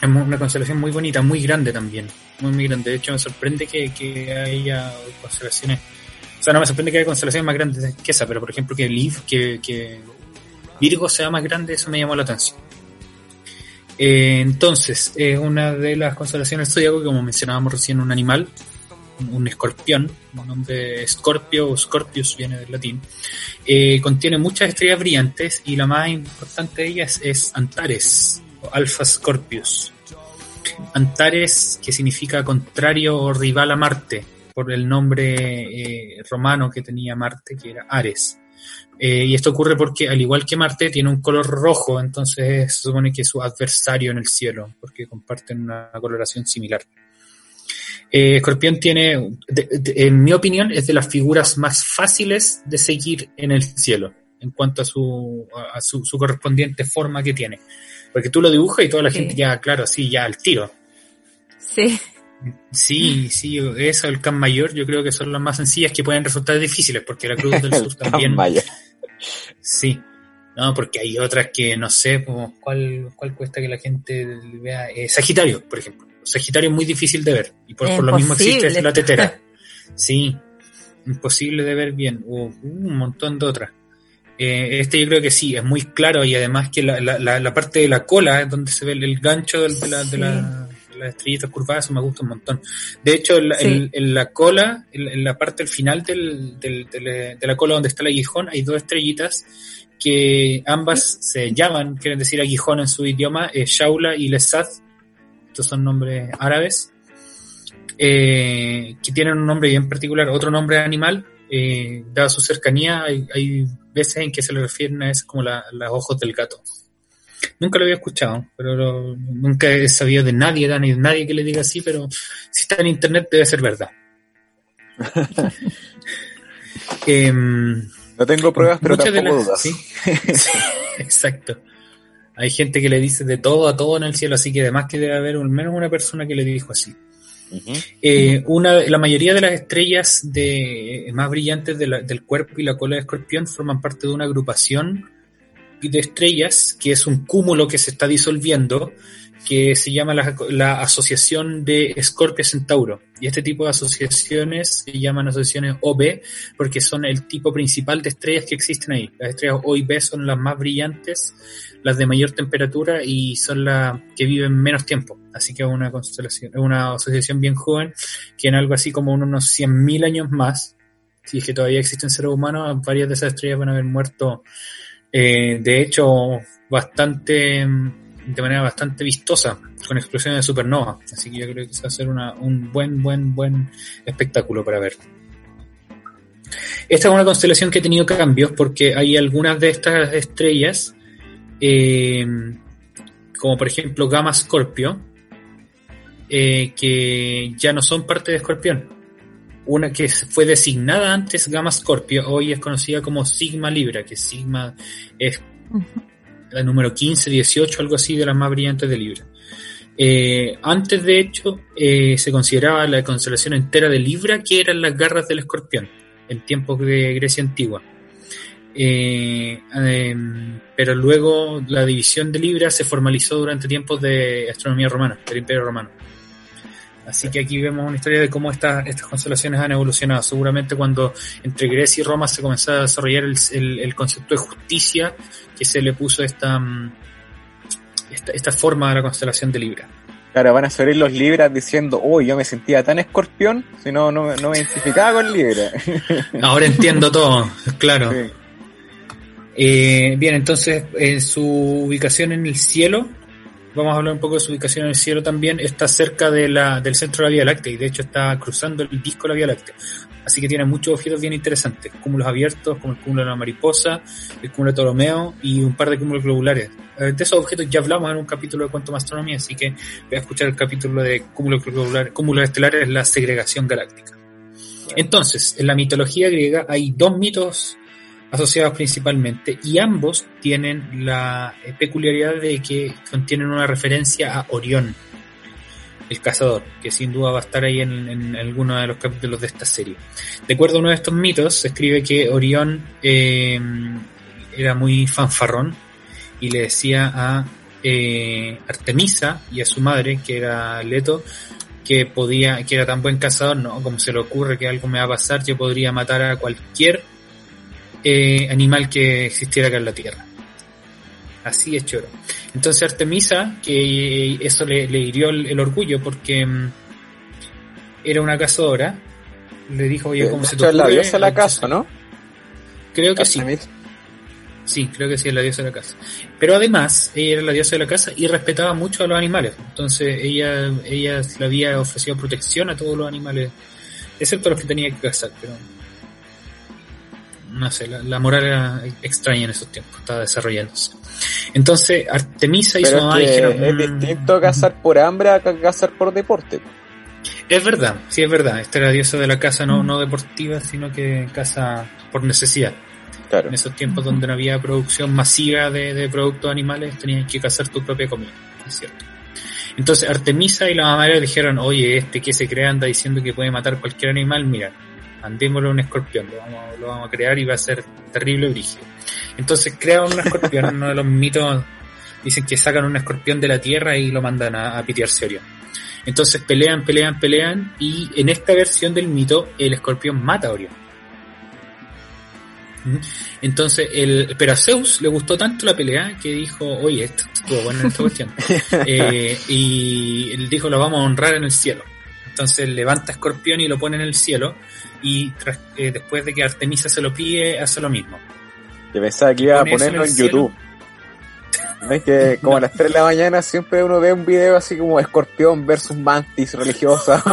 es una constelación muy bonita, muy grande también. Muy, muy grande. De hecho, me sorprende que, que haya constelaciones. O sea, no me sorprende que haya constelaciones más grandes que esa, pero por ejemplo, que Liv, que, que Virgo sea más grande, eso me llamó la atención. Eh, entonces, es una de las constelaciones zodiaco que, como mencionábamos recién, un animal, un escorpión, un nombre Scorpio o Scorpius viene del latín, eh, contiene muchas estrellas brillantes y la más importante de ellas es Antares, Alpha Scorpius. Antares, que significa contrario o rival a Marte, por el nombre eh, romano que tenía Marte, que era Ares. Eh, y esto ocurre porque, al igual que Marte, tiene un color rojo, entonces se supone que es su adversario en el cielo, porque comparten una coloración similar. Eh, Escorpión tiene, en mi opinión, es de las figuras más fáciles de seguir en el cielo, en cuanto a su, a su correspondiente forma que tiene. Porque tú lo dibujas y toda la gente ya, claro, sí, ya al tiro. Sí. Sí, sí, eso, el Can Mayor, yo creo que son las más sencillas que pueden resultar difíciles, porque la Cruz del [LAUGHS] Sur también. Mayor. Sí. No, porque hay otras que no sé, como, ¿cuál, cuál cuesta que la gente vea? Eh, Sagitario, por ejemplo. Sagitario es muy difícil de ver, y por, por lo mismo existe la tetera. [LAUGHS] Sí, imposible de ver bien. un montón de otras. Eh, este yo creo que sí, es muy claro y además que la, la, la parte de la cola es donde se ve el, gancho de, la, de, la, las estrellitas curvadas, eso me gusta un montón. De hecho, en, la cola, en, la parte final del, del, de, la cola donde está el aguijón, hay dos estrellitas que ambas se llaman, quieren decir aguijón en su idioma, eh, Shaula y Lesad, estos son nombres árabes, eh, que tienen un nombre bien particular, otro nombre animal, eh, dada su cercanía, hay, hay, veces en que se le refieren a eso como la, los ojos del gato. Nunca lo había escuchado, pero nunca he sabido de nadie, de nadie que le diga así, pero si está en internet debe ser verdad. [LAUGHS] Em, no tengo pruebas, pero tampoco dudas. ¿sí? [LAUGHS] exacto. Hay gente que le dice de todo a todo en el cielo, así que además que debe haber al menos una persona que le dijo así. Eh, una, la mayoría de las estrellas de, más brillantes del cuerpo y la cola de escorpión forman parte de una agrupación de estrellas que es un cúmulo que se está disolviendo que se llama la, Asociación de Escorpio Centauro. Y este tipo de asociaciones se llaman asociaciones OB porque son el tipo principal de estrellas que existen ahí. Las estrellas O y B son las más brillantes, las de mayor temperatura y son las que viven menos tiempo. Así que es una constelación, es una asociación bien joven que en algo así como unos 100.000 años más, si es que todavía existen seres humanos, varias de esas estrellas van a haber muerto. Eh, de hecho, bastante de manera bastante vistosa, con explosiones de supernova. Así que yo creo que va a ser una, un buen, buen, buen espectáculo para ver. Esta es una constelación que ha tenido cambios porque hay algunas de estas estrellas, eh, como por ejemplo Gamma Scorpio, eh, que ya no son parte de Escorpión. Una que fue designada antes Gamma Scorpio, hoy es conocida como Sigma Libra, que Sigma es la número 15, 18, algo así de las más brillantes de Libra. Eh, antes, de hecho, eh, se consideraba la constelación entera de Libra, que eran las garras del escorpión, en tiempos de Grecia antigua. Eh, pero luego la división de Libra se formalizó durante tiempos de astronomía romana, del Imperio Romano. Así que aquí vemos una historia de cómo estas, estas constelaciones han evolucionado. Seguramente cuando entre Grecia y Roma se comenzó a desarrollar el, el concepto de justicia que se le puso esta, mm, esta, forma de la constelación de Libra. Claro, van a salir los Libras diciendo, uy, yo me sentía tan escorpión, si no, no, me identificaba con Libra. [LAUGHS] Ahora entiendo todo, claro. Eh, bien, entonces, en su ubicación en el cielo, vamos a hablar un poco de su ubicación en el cielo también, está cerca de la, del centro de la Vía Láctea y de hecho está cruzando el disco de la Vía Láctea. Así que tiene muchos objetos bien interesantes, cúmulos abiertos como el cúmulo de la mariposa, el cúmulo de Ptolomeo y un par de cúmulos globulares. Eh, de esos objetos ya hablamos en un capítulo de Cuanto Más Astronomía, así que voy a escuchar el capítulo de cúmulos globulares, cúmulos estelares, la segregación galáctica. Entonces, en la mitología griega hay dos mitos asociados principalmente y ambos tienen la peculiaridad de que contienen una referencia a Orión el cazador, que sin duda va a estar ahí en, alguno de los capítulos de esta serie. De acuerdo a uno de estos mitos, se escribe que Orión eh, era muy fanfarrón y le decía a eh, Artemisa y a su madre, que era Leto, que podía, que era tan buen cazador, no, como se le ocurre que algo me va a pasar, yo podría matar a cualquier eh, animal que existiera acá en la Tierra. Así es choro. Entonces Artemisa, que eso le, hirió el, orgullo porque mm, era una cazadora, le dijo, oye, ¿cómo se te ocurre? la diosa de la casa, ¿no? Creo que sí. Sí, creo que sí, es la diosa de la casa. Pero además, ella era la diosa de la casa y respetaba mucho a los animales. Entonces, ella, ella le había ofrecido protección a todos los animales, excepto a los que tenía que cazar, pero no sé, la, moral era extraña en esos tiempos, estaba desarrollándose. Entonces, Artemisa y su mamá dijeron... Es mm, distinto cazar por hambre a cazar por deporte. Es verdad, sí es verdad. Esta era la diosa de la caza no, no deportiva, sino que caza por necesidad. Claro. En esos tiempos donde no había producción masiva de, de productos animales, tenías que cazar tu propia comida, es cierto. Entonces Artemisa y la mamá le dijeron, oye, este que se crea anda diciendo que puede matar cualquier animal, mira, mandémosle un escorpión, lo vamos, lo vamos a crear y va a ser terrible brígido. Entonces crean un escorpión, [LAUGHS] uno de los mitos dicen que sacan un escorpión de la tierra y lo mandan a, a pitearse Orión. Entonces pelean, pelean, pelean y en esta versión del mito el escorpión mata a Orión. ¿Mm? Entonces, el, pero a Zeus le gustó tanto la pelea que dijo, oye, esto estuvo bueno en esta cuestión. [LAUGHS] Eh, y él dijo, lo vamos a honrar en el cielo. Entonces levanta a Escorpión y lo pone en el cielo y eh, después de que Artemisa se lo pide, hace lo mismo. Yo pensaba que iba a ponerlo en, YouTube. Es que como a las 3 de la mañana siempre uno ve un video así como escorpión versus mantis religiosa. [LAUGHS]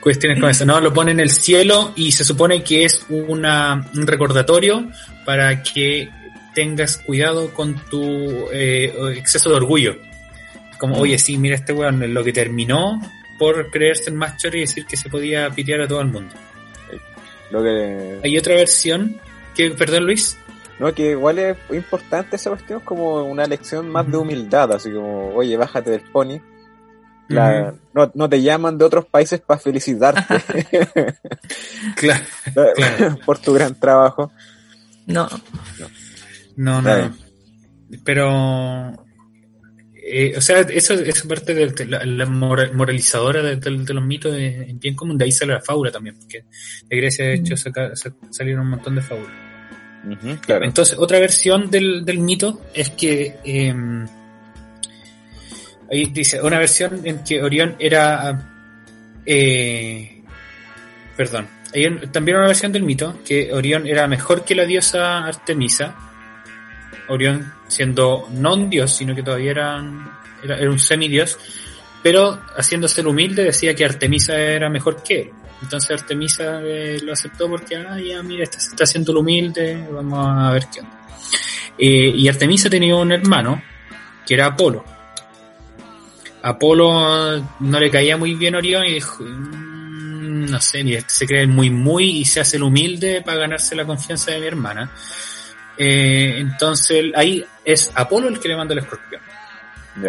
Cuestiones con eso, ¿no? Lo pone en el cielo y se supone que es una, un recordatorio para que tengas cuidado con tu eh, exceso de orgullo. Como, oye, sí, mira este weón, lo que terminó por creerse el más choro y decir que se podía pitear a todo el mundo. Lo que... Hay otra versión que, perdón Luis. No, que igual es importante esa cuestión como una lección más de humildad, así como, oye, bájate del pony. no, no, te llaman de otros países para felicitarte. [LAUGHS] claro, [LAUGHS] Por tu gran trabajo. No. No, no. no. Pero eh, o sea, eso es parte de la, moralizadora de, los mitos es bien común, de ahí sale la fábula también, porque de Grecia de hecho salieron un montón de fábulas. Entonces, otra versión del, mito es que em, ahí dice, una versión en que Orión era eh, perdón, hay también una versión del mito que Orión era mejor que la diosa Artemisa Orión siendo no dios, sino que todavía era, era, un semidios, pero haciéndose el humilde decía que Artemisa era mejor que él. Entonces Artemisa eh, lo aceptó porque, ah, ya, mira, este se está haciendo lo humilde, vamos a ver qué onda. Eh, y Artemisa tenía un hermano, que era Apolo. Apolo no le caía muy bien a Orión y dijo, mm, no sé, este se cree muy muy y se hace el humilde para ganarse la confianza de mi hermana. Eh, entonces ahí es Apolo el que le manda el escorpión.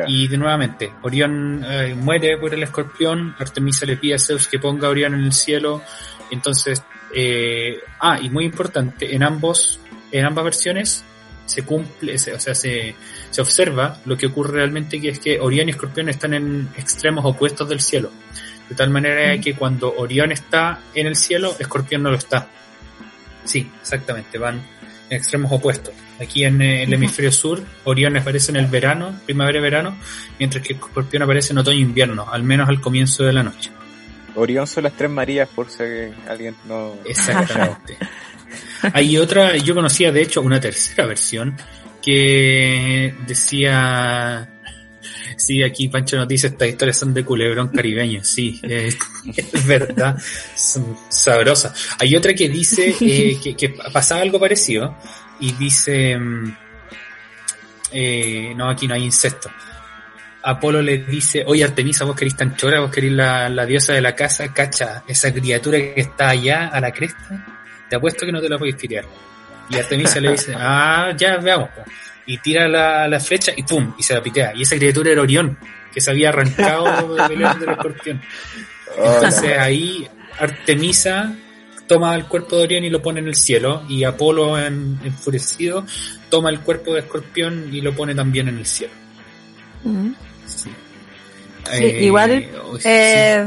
Y de nuevamente, Orión eh, muere por el escorpión, Artemisa le pide a Zeus que ponga a Orión en el cielo, entonces, eh, ah, y muy importante, en ambos, en ambas versiones se cumple, o sea, se, se observa lo que ocurre realmente que es que Orión y Escorpión están en extremos opuestos del cielo. De tal manera que cuando Orión está en el cielo, Escorpión no lo está. Sí, exactamente, van extremos opuestos. Aquí en el hemisferio sur, Orión aparece en el verano, primavera-verano, mientras que Escorpión aparece en otoño-invierno, al menos al comienzo de la noche. Orión son las tres Marías, por si alguien no. Exactamente. Hay otra, yo conocía de hecho una tercera versión que decía. Sí, aquí Pancho nos dice, estas historias son de culebrón caribeño, sí, [LAUGHS] es verdad, son sabrosas. Hay otra que dice eh, [LAUGHS] que, que pasaba algo parecido, y dice, mm, eh, no, aquí no hay incesto. Apolo le dice, oye Artemisa, vos querés tan chora, vos querés la, la, diosa de la casa, cacha, esa criatura que está allá a la cresta, te apuesto que no te la puedes tirar. Y Artemisa le dice, [LAUGHS] ah, ya, veamos. Y tira la, la, flecha y pum, y se la pitea. Y esa criatura era Orión, que se había arrancado del del escorpión. Oh, Entonces ahí Artemisa toma el cuerpo de Orión y lo pone en el cielo, y Apolo, en, enfurecido, toma el cuerpo de Escorpión y lo pone también en el cielo. sí. Eh, igual, eh,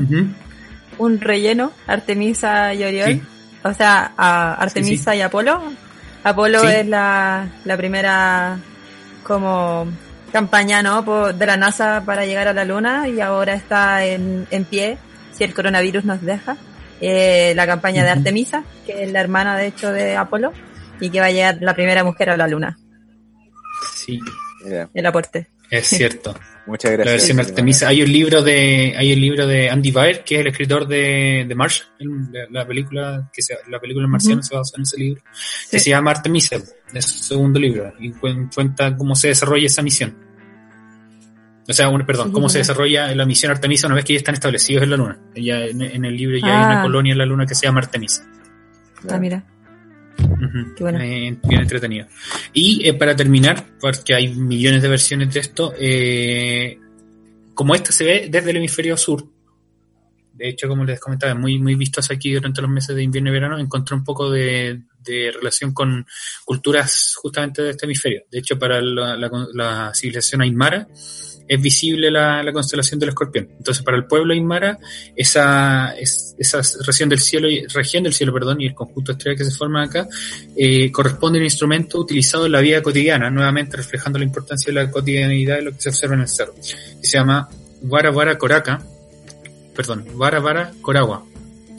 un relleno, Artemisa y Orión, o sea, a Artemisa y Apolo. Apolo es la, la primera como campaña ¿no? de la NASA para llegar a la Luna y ahora está en, en pie si el coronavirus nos deja eh, la campaña de Artemisa, que es la hermana de hecho de Apolo, y que va a llegar la primera mujer a la luna. Sí. El aporte. Es cierto. Muchas gracias. La versión Artemisa. Hay un libro de, hay un libro de Andy Weir, que es el escritor de, de Martian, la película, que se, la película Marciano se basa en ese libro, que se llama Artemisa, es su segundo libro, y cuenta cómo se desarrolla esa misión. O sea, perdón, cómo se desarrolla la misión Artemisa una vez que ya están establecidos en la Luna. Ya en, el libro ya hay una ah. colonia en la Luna que se llama Artemisa. Ah, mira. Qué bueno. Eh, bien entretenido. Y eh, para terminar, porque hay millones de versiones de esto, eh, como esta se ve desde el hemisferio sur, de hecho, como les comentaba, muy, muy vistos aquí durante los meses de invierno y verano, encontré un poco de, relación con culturas justamente de este hemisferio. De hecho, para la, la civilización aymara, es visible la, constelación del escorpión. Entonces, para el pueblo Aymara, esa, esa región del cielo, región del cielo, perdón, y el conjunto estrella que se forma acá, eh, corresponde a un instrumento utilizado en la vida cotidiana, nuevamente reflejando la importancia de la cotidianidad de lo que se observa en el cerro. Y se llama Vara Vara Coraca, perdón, Vara Vara Coragua,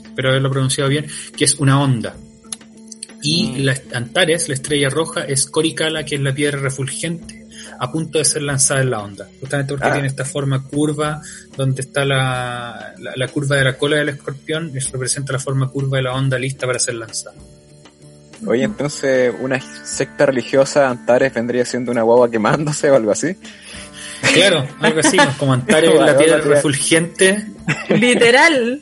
espero haberlo pronunciado bien, que es una onda. Y mm. la Antares, la estrella roja, es Coricala, que es la piedra refulgente a punto de ser lanzada en la onda, justamente porque ah. tiene esta forma curva donde está la, la, curva de la cola del escorpión, y representa la forma curva de la onda lista para ser lanzada. Oye, entonces, ¿una secta religiosa Antares vendría siendo una guagua quemándose o algo así? Claro, algo así, [LAUGHS] como Antares, la piedra refulgente. Literal.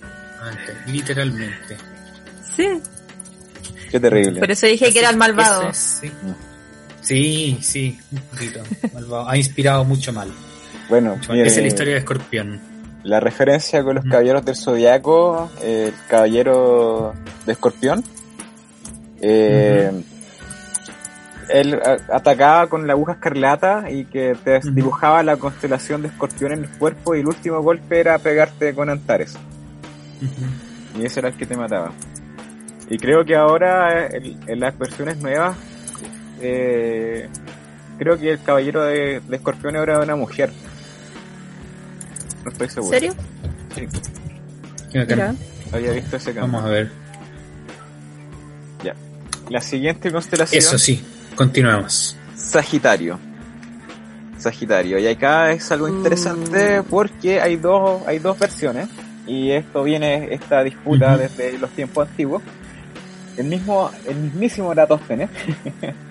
Literalmente. Sí. Qué terrible. Por eso dije que era el malvado. Sí, sí, un poquito. Ha inspirado mucho mal. Bueno, Esa es la historia de Escorpión. La referencia con los caballeros del zodiaco, el caballero de Escorpión, eh, él atacaba con la aguja escarlata y que te dibujaba la constelación de Escorpión en el cuerpo y el último golpe era pegarte con Antares. Y ese era el que te mataba. Y creo que ahora en las versiones nuevas eh, creo que el caballero de, de Escorpión era una mujer. No estoy seguro. ¿Serio? Sí. Había visto ese cambio. Vamos a ver. Ya. La siguiente constelación. Eso sí, continuamos. Sagitario. Sagitario. Y acá es algo interesante mm. porque hay dos, hay dos versiones. y esto viene, esta disputa desde los tiempos antiguos. El mismo, el mismísimo Eratóstenes, [LAUGHS]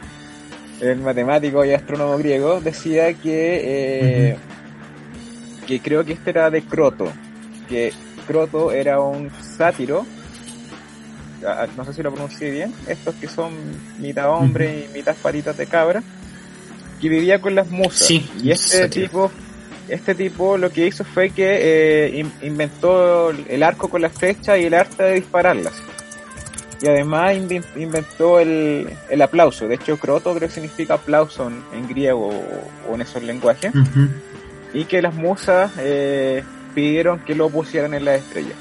el matemático y astrónomo griego, decía que, eh, que creo que este era de Croto, que Croto era un sátiro, no sé si lo pronuncié bien, estos que son mitad hombre y mitad paritas de cabra, que vivía con las musas. y este tipo este tipo lo que hizo fue que eh, inventó el arco con las flechas y el arte de dispararlas. Y además inventó el, el aplauso. De hecho, croto creo que significa aplauso en, griego o, en esos lenguajes. Y que las musas eh, pidieron que lo pusieran en la estrella.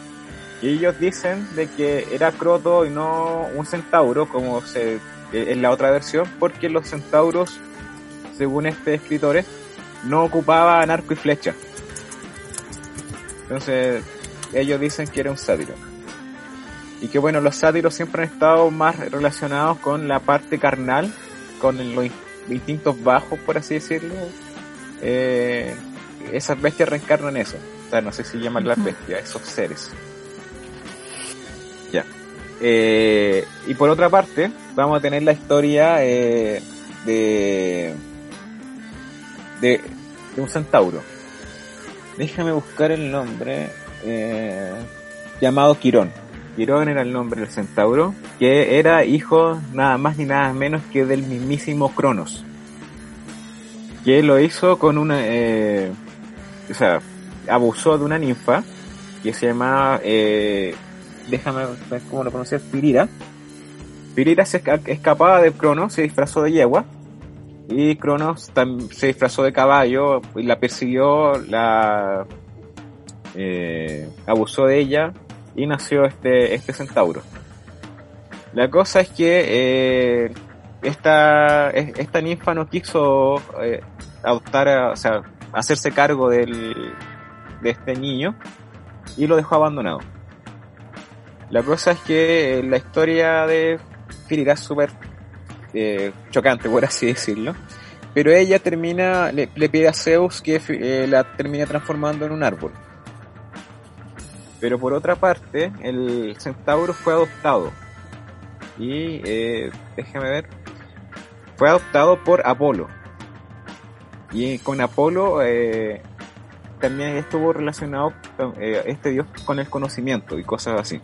Y ellos dicen de que era croto y no un centauro, como se eh, en la otra versión, porque los centauros, según este escritor, no ocupaban arco y flecha. Entonces, ellos dicen que era un sátiro. Y que bueno, los sátiros siempre han estado más relacionados con la parte carnal, con los instintos bajos, por así decirlo. Eh, esas bestias reencarnan eso. O sea, no sé si llaman las bestias, esos seres. Ya. Eh, y por otra parte, vamos a tener la historia eh, de de, un centauro. Déjame buscar el nombre. Eh, llamado Quirón. Quirón era el nombre del centauro, que era hijo nada más ni nada menos que del mismísimo Cronos. Que lo hizo con una... Eh, o sea, abusó de una ninfa que se llamaba... Eh, déjame ver cómo lo pronunciar, Pirira. Pirira se escapaba de Cronos, se disfrazó de yegua y Cronos se disfrazó de caballo y la persiguió, la eh, abusó de ella y nació este, este centauro. La cosa es que eh, esta, esta ninfa no quiso eh, adoptar, hacerse cargo del, de este niño y lo dejó abandonado. La cosa es que la historia de Firira es súper eh, chocante, por así decirlo. Pero ella termina, le, pide a Zeus que eh, la termine transformando en un árbol. Pero por otra parte, el centauro fue adoptado. Y, eh, déjeme ver, fue adoptado por Apolo. Y con Apolo eh, también estuvo relacionado este dios con el conocimiento y cosas así.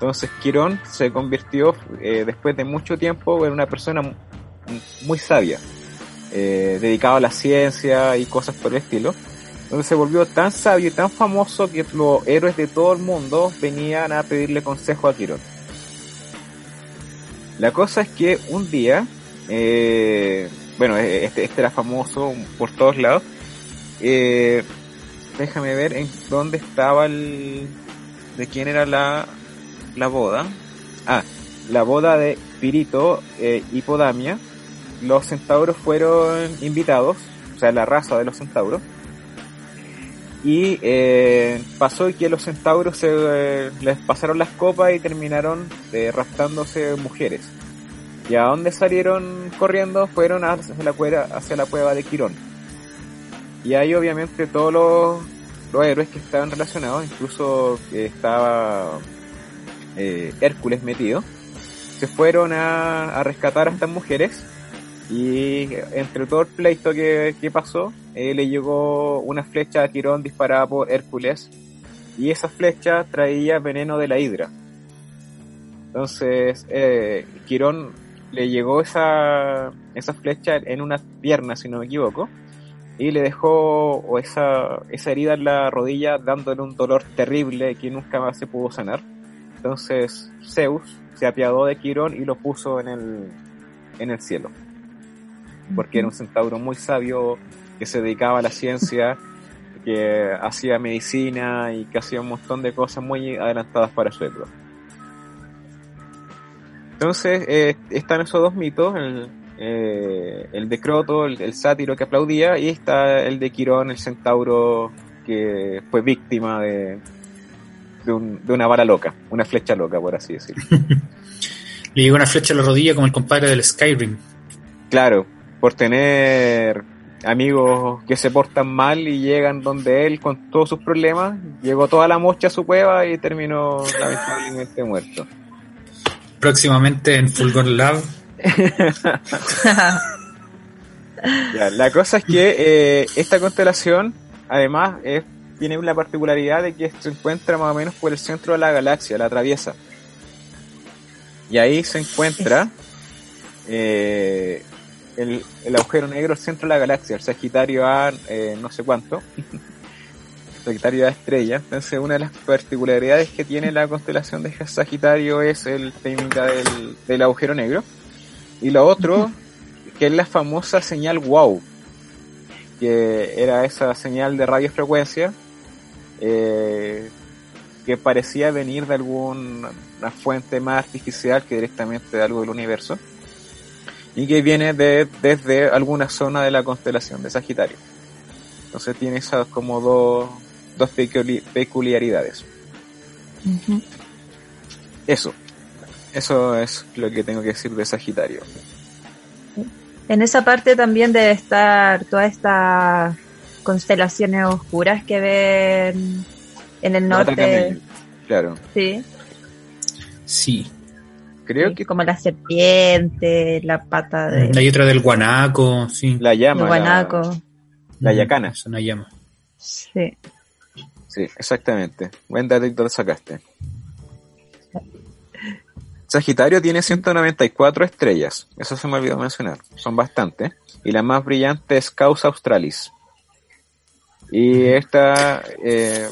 Entonces Quirón se convirtió eh, después de mucho tiempo en una persona muy sabia, eh, dedicado a la ciencia y cosas por el estilo. Entonces se volvió tan sabio y tan famoso que los héroes de todo el mundo venían a pedirle consejo a Quirón. La cosa es que un día, eh, bueno, e-, este, este, era famoso por todos lados. déjame ver en dónde estaba el, de quién era la, la boda. Ah, la boda de Pirito eh, y Podamia. Los centauros fueron invitados, o sea, la raza de los centauros. Y eh, pasó que los centauros se, eh, les pasaron las copas y terminaron eh, mujeres. Y a dónde salieron corriendo fueron hacia la, cueva, hacia la cueva de Quirón. Y ahí obviamente todos los, los héroes que estaban relacionados, incluso estaba eh, Hércules metido, se fueron a, rescatar a estas mujeres y entre todo el pleito que, pasó, eh, le llegó una flecha a Quirón disparada por Hércules y esa flecha traía veneno de la hidra. Entonces, eh, Quirón le llegó esa, esa flecha en una pierna, si no me equivoco, y le dejó esa, herida en la rodilla dándole un dolor terrible que nunca más se pudo sanar. Entonces Zeus se apiadó de Quirón y lo puso en el cielo. Porque era un centauro muy sabio que se dedicaba a la ciencia, que hacía medicina y que hacía un montón de cosas muy adelantadas para su época. Entonces eh, están esos dos mitos, el, eh, el de Croto, el, sátiro que aplaudía, y está el de Quirón, el centauro que fue víctima de, de, una bala loca, una flecha loca, por así decirlo. [LAUGHS] Le llegó una flecha a la rodilla como el compadre del Skyrim. Claro, por tener amigos que se portan mal y llegan donde él con todos sus problemas. Llegó toda la mocha a su cueva y terminó lamentablemente muerto. Próximamente en Fulgor Lab. [LAUGHS] la cosa es que eh, esta constelación, además, tiene la particularidad de que se encuentra más o menos por el centro de la galaxia, la atraviesa. Y ahí se encuentra eh, el, agujero negro, centro de la galaxia, el Sagitario A, eh, no sé cuánto. [LAUGHS] Sagitario A estrella. Entonces, una de las particularidades que tiene la constelación de Sagitario es el técnica del, del agujero negro. Y lo otro, [LAUGHS] que es la famosa señal wow, que era esa señal de radiofrecuencia eh, que parecía venir de alguna fuente más artificial que directamente de algo del universo y que viene de, desde alguna zona de la constelación de Sagitario. Entonces tiene esas como dos, dos peculiaridades. Eso. Eso es lo que tengo que decir de Sagitario. En esa parte también debe estar todas estas constelaciones oscuras que ven en el norte. Claro. Sí. Sí. Creo que. Como la serpiente, la pata de. Hay otra del guanaco, sí. La llama. El guanaco. La, yacana. Es una llama. Sí. Sí, exactamente. Buen dato sacaste. Sagitario tiene 194 estrellas. Eso se me olvidó mencionar. Son bastantes. Y la más brillante es Causa Australis. Y esta, eh,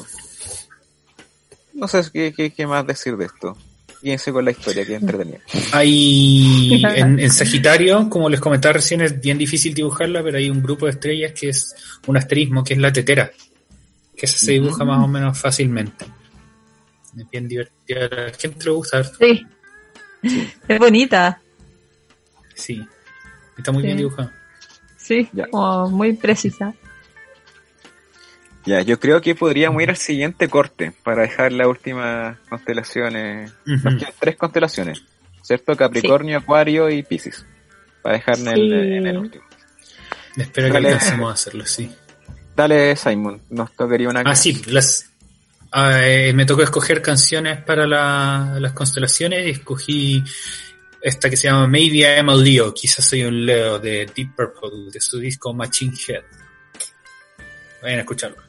no sé qué, qué, más decir de esto. Fíjense con la historia, que entretenida. Hay, [LAUGHS] en, Sagitario, como les comentaba recién, es bien difícil dibujarla, pero hay un grupo de estrellas que es un asterismo, que es la tetera, que se dibuja más o menos fácilmente. Es bien divertida. ¿A la gente le gusta? Sí. Es bonita. Sí. Está muy bien dibujada. Sí, muy precisa. Ya, yo creo que podríamos ir al siguiente corte para dejar las últimas constelaciones. tres constelaciones, ¿cierto? Capricornio, Acuario y Pisces. Para dejar en, el, último. Espero que alcancemos a hacerlo, sí. Dale, Simon, nos tocaría una. Ah, sí, las, ah, eh, me tocó escoger canciones para las constelaciones y escogí esta que se llama Maybe I Am a Leo, quizás soy un Leo de Deep Purple, de su disco Machine Head. Vayan a escucharlo.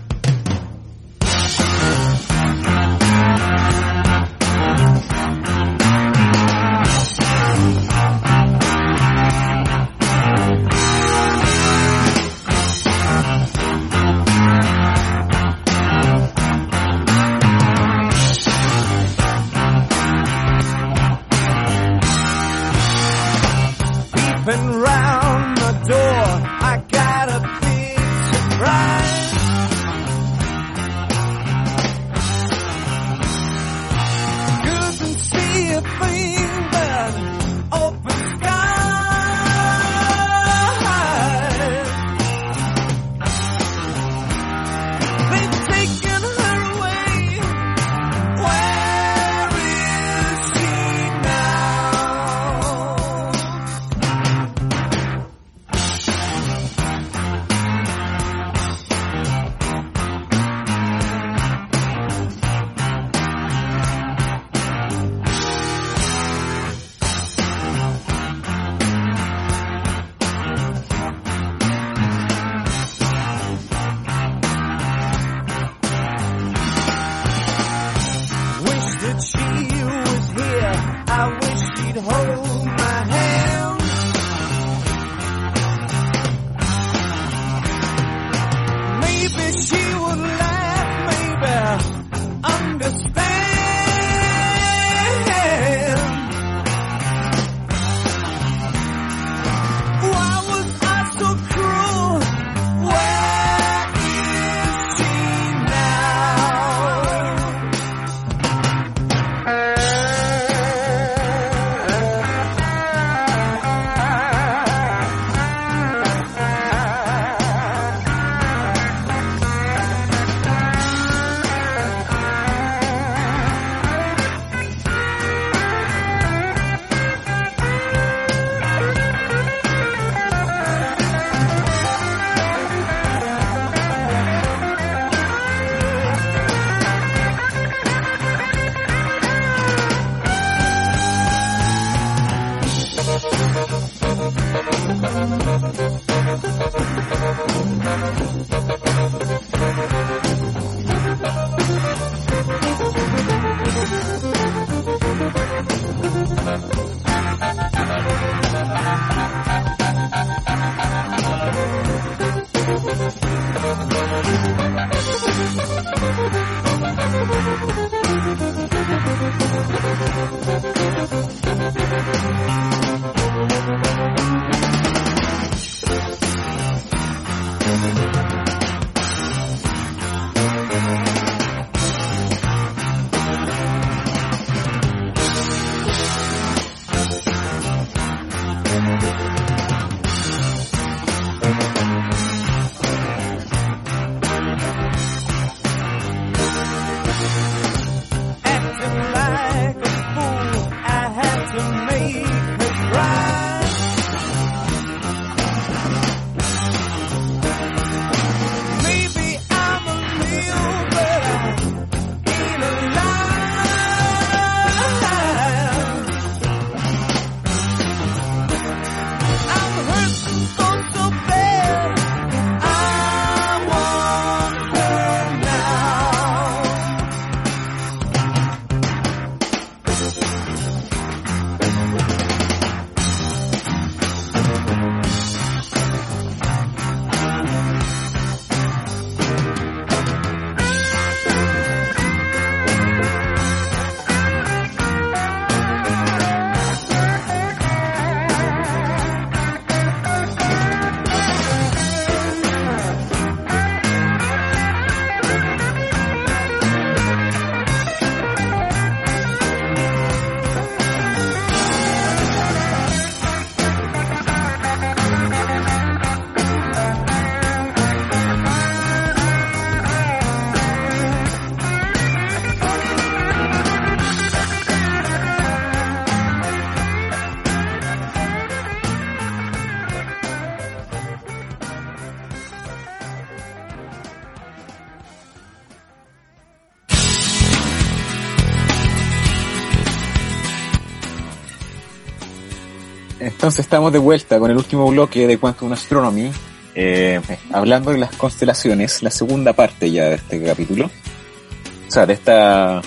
Entonces estamos de vuelta con el último bloque de Quantum Astronomy, eh, hablando de las constelaciones, la segunda parte ya de este capítulo. O sea, de esta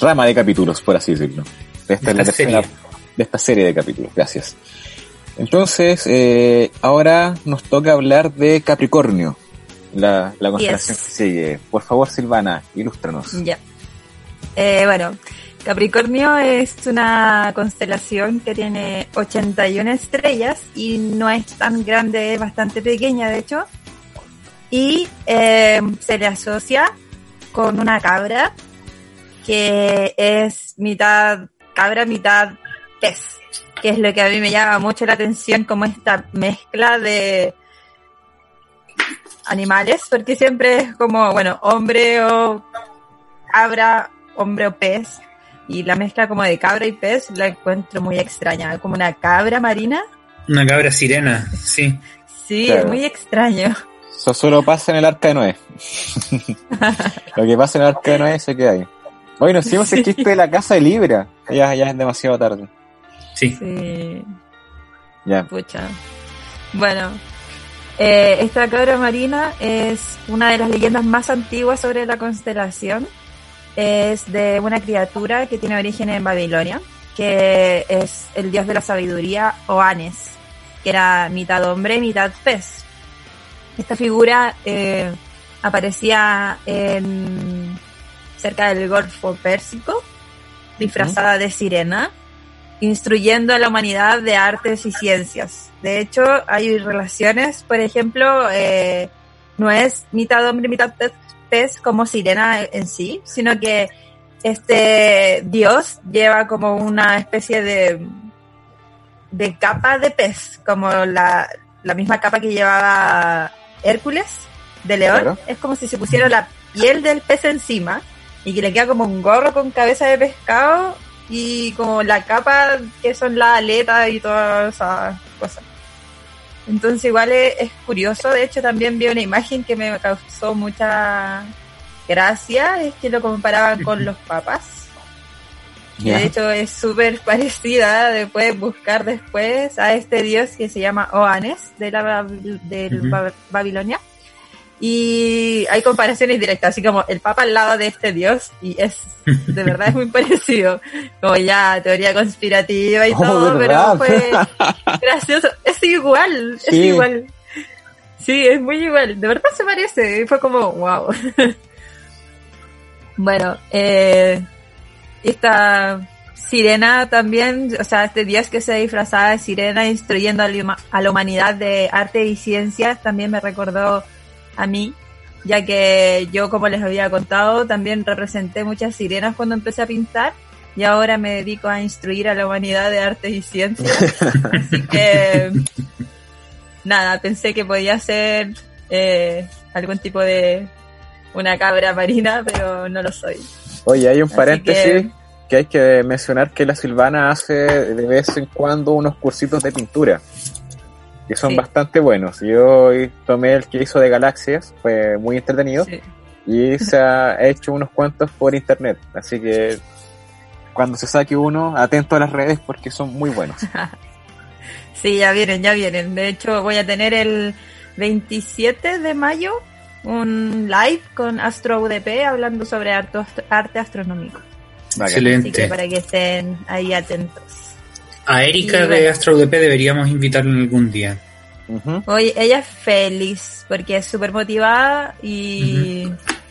rama de capítulos, por así decirlo. De esta, la tercera, de esta serie de capítulos, gracias. Entonces, eh, ahora nos toca hablar de Capricornio, la, la constelación que sigue. Por favor, Silvana, ilústranos. Ya. Eh, bueno, Capricornio es una constelación que tiene 81 estrellas y no es tan grande, es bastante pequeña de hecho. Y eh, se le asocia con una cabra que es mitad cabra, mitad pez, que es lo que a mí me llama mucho la atención como esta mezcla de animales, porque siempre es como, bueno, hombre o cabra, hombre o pez, y la mezcla como de cabra y pez la encuentro muy extraña, como una cabra marina. Una cabra sirena, sí. Sí, es muy extraño. Eso solo pasa en el arca de Noé. [LAUGHS] Lo que pasa en el arca de Noé se queda ahí. Hoy nos hicimos el chiste de la casa de Libra. Ya, ya es demasiado tarde. Sí. Sí. Ya. Pucha. Bueno, eh, esta cabra marina es una de las leyendas más antiguas sobre la constelación es de una criatura que tiene origen en Babilonia, que es el dios de la sabiduría Oanes, que era mitad hombre mitad pez. Esta figura eh, aparecía cerca del Golfo Pérsico, disfrazada de sirena, instruyendo a la humanidad de artes y ciencias. De hecho, hay relaciones, por ejemplo, eh, no es mitad hombre, mitad pez, pez como sirena en sí, sino que este dios lleva como una especie de, de capa de pez, como la, la misma capa que llevaba Hércules de león. Es como si se pusiera la piel del pez encima y que le queda como un gorro con cabeza de pescado y como la capa que son las aletas y todas esas cosas. Entonces igual es, curioso, de hecho también vi una imagen que me causó mucha gracia, es que lo comparaban [LAUGHS] con los papas. De hecho es súper [LAUGHS] parecida, puedes buscar después a este dios que se llama Oanes de la de Babilonia. Y hay comparaciones directas, así como el Papa al lado de este Dios, y es, de verdad es muy parecido, como ya teoría conspirativa y Oh, todo, pero fue [LAUGHS] gracioso, es igual, es igual. Sí, es muy igual, de verdad se parece, y fue como, wow. [LAUGHS] bueno, eh, esta sirena también, o sea, este Dios que se disfrazaba de sirena instruyendo a la humanidad de arte y ciencias también me recordó a mí, ya que yo, como les había contado, también representé muchas sirenas cuando empecé a pintar y ahora me dedico a instruir a la humanidad de arte y ciencias. Así que, nada, pensé que podía ser eh, algún tipo de una cabra marina, pero no lo soy. Oye, hay un Así paréntesis que- que... hay que mencionar que la Silvana hace de vez en cuando unos cursitos de pintura, que son Sí. bastante buenos. Yo tomé el que hizo de galaxias, fue muy entretenido, Sí. y se ha [LAUGHS] hecho unos cuantos por internet, así que cuando se saque uno, atento a las redes porque son muy buenos. [LAUGHS] Sí, ya vienen, ya vienen. De hecho, voy a tener el 27 de mayo un live con Astro UDP hablando sobre arte, arte astronómico. Bacán. Así que Excelente. para que estén ahí atentos. A Erika Y de bueno. Astro UDP deberíamos invitarla algún día. Ujú. Oye, ella es feliz porque es súper motivada y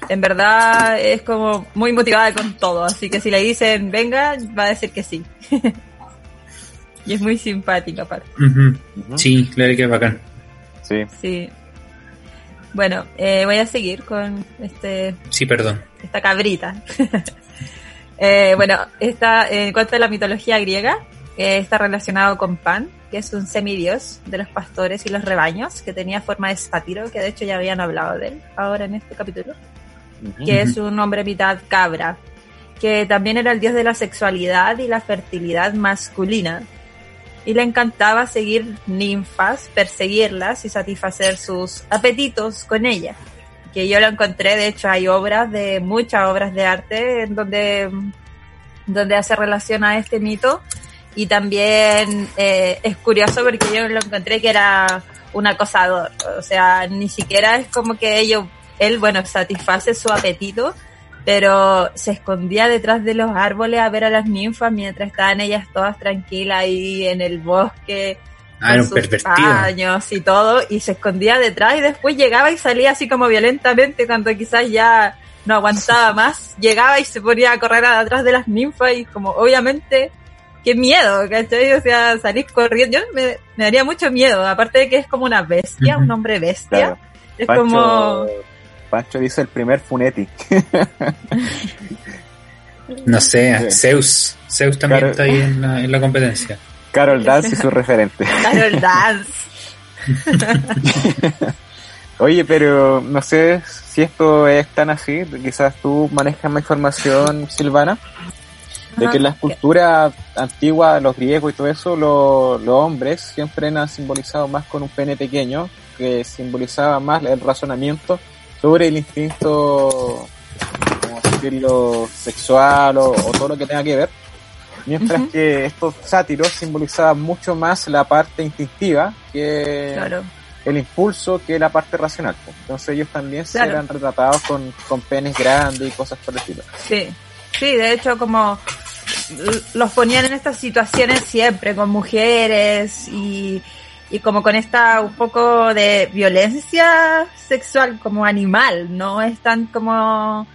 en verdad es como muy motivada con todo. Así que si le dicen venga, va a decir que sí. [LAUGHS] y es muy simpática aparte. Ujú. Ujú. Sí, la Erika es bacán. Sí. Sí. Bueno, eh, voy a seguir con este Sí, perdón. esta cabrita. [LAUGHS] Eh, bueno, esta, en cuanto a la mitología griega, eh, está relacionado con Pan, que es un semidios de los pastores y los rebaños, que tenía forma de sátiro, que de hecho ya habían hablado de él ahora en este capítulo, que es un hombre mitad cabra, que también era el dios de la sexualidad y la fertilidad masculina. Y le encantaba seguir ninfas, perseguirlas y satisfacer sus apetitos con ellas que yo lo encontré, de hecho hay obras de muchas obras de arte en donde, donde hace relación a este mito y también eh, es curioso porque yo lo encontré que era un acosador, o sea, ni siquiera es como que ellos, él, bueno, satisface su apetito, pero se escondía detrás de los árboles a ver a las ninfas mientras estaban ellas todas tranquilas ahí en el bosque, Ah, con sus paños y todo, y se escondía detrás y después llegaba y salía así como violentamente cuando quizás ya no aguantaba más, llegaba y se ponía a correr atrás de las ninfas y como obviamente, qué miedo, ¿cachai? O sea, salir corriendo, yo me, me daría mucho miedo, aparte de que es como una bestia, un hombre bestia, Claro. es Pancho, como... Pancho dice el primer Funeti. [LAUGHS] No sé, Sí. Zeus. Zeus también está ahí en la, en la competencia. Carol Dance y su referente. [LAUGHS] Carol Dance. [LAUGHS] Oye, pero no sé si esto es tan así. Quizás tú manejas más información, Silvana. De que en la Ajá. escultura antigua, los griegos y todo eso, lo- los hombres siempre han simbolizado más con un pene pequeño, que simbolizaba más el razonamiento sobre el instinto, como decirlo, sexual o, o todo lo que tenga que ver. Mientras que estos sátiros simbolizaban mucho más la parte instintiva que Claro. el impulso que la parte racional. Entonces ellos también se Claro. eran retratados con, con penes grandes y cosas por el estilo. Sí, sí, de hecho como los ponían en estas situaciones siempre con mujeres y, y como con esta un poco de violencia sexual como animal, no es tan como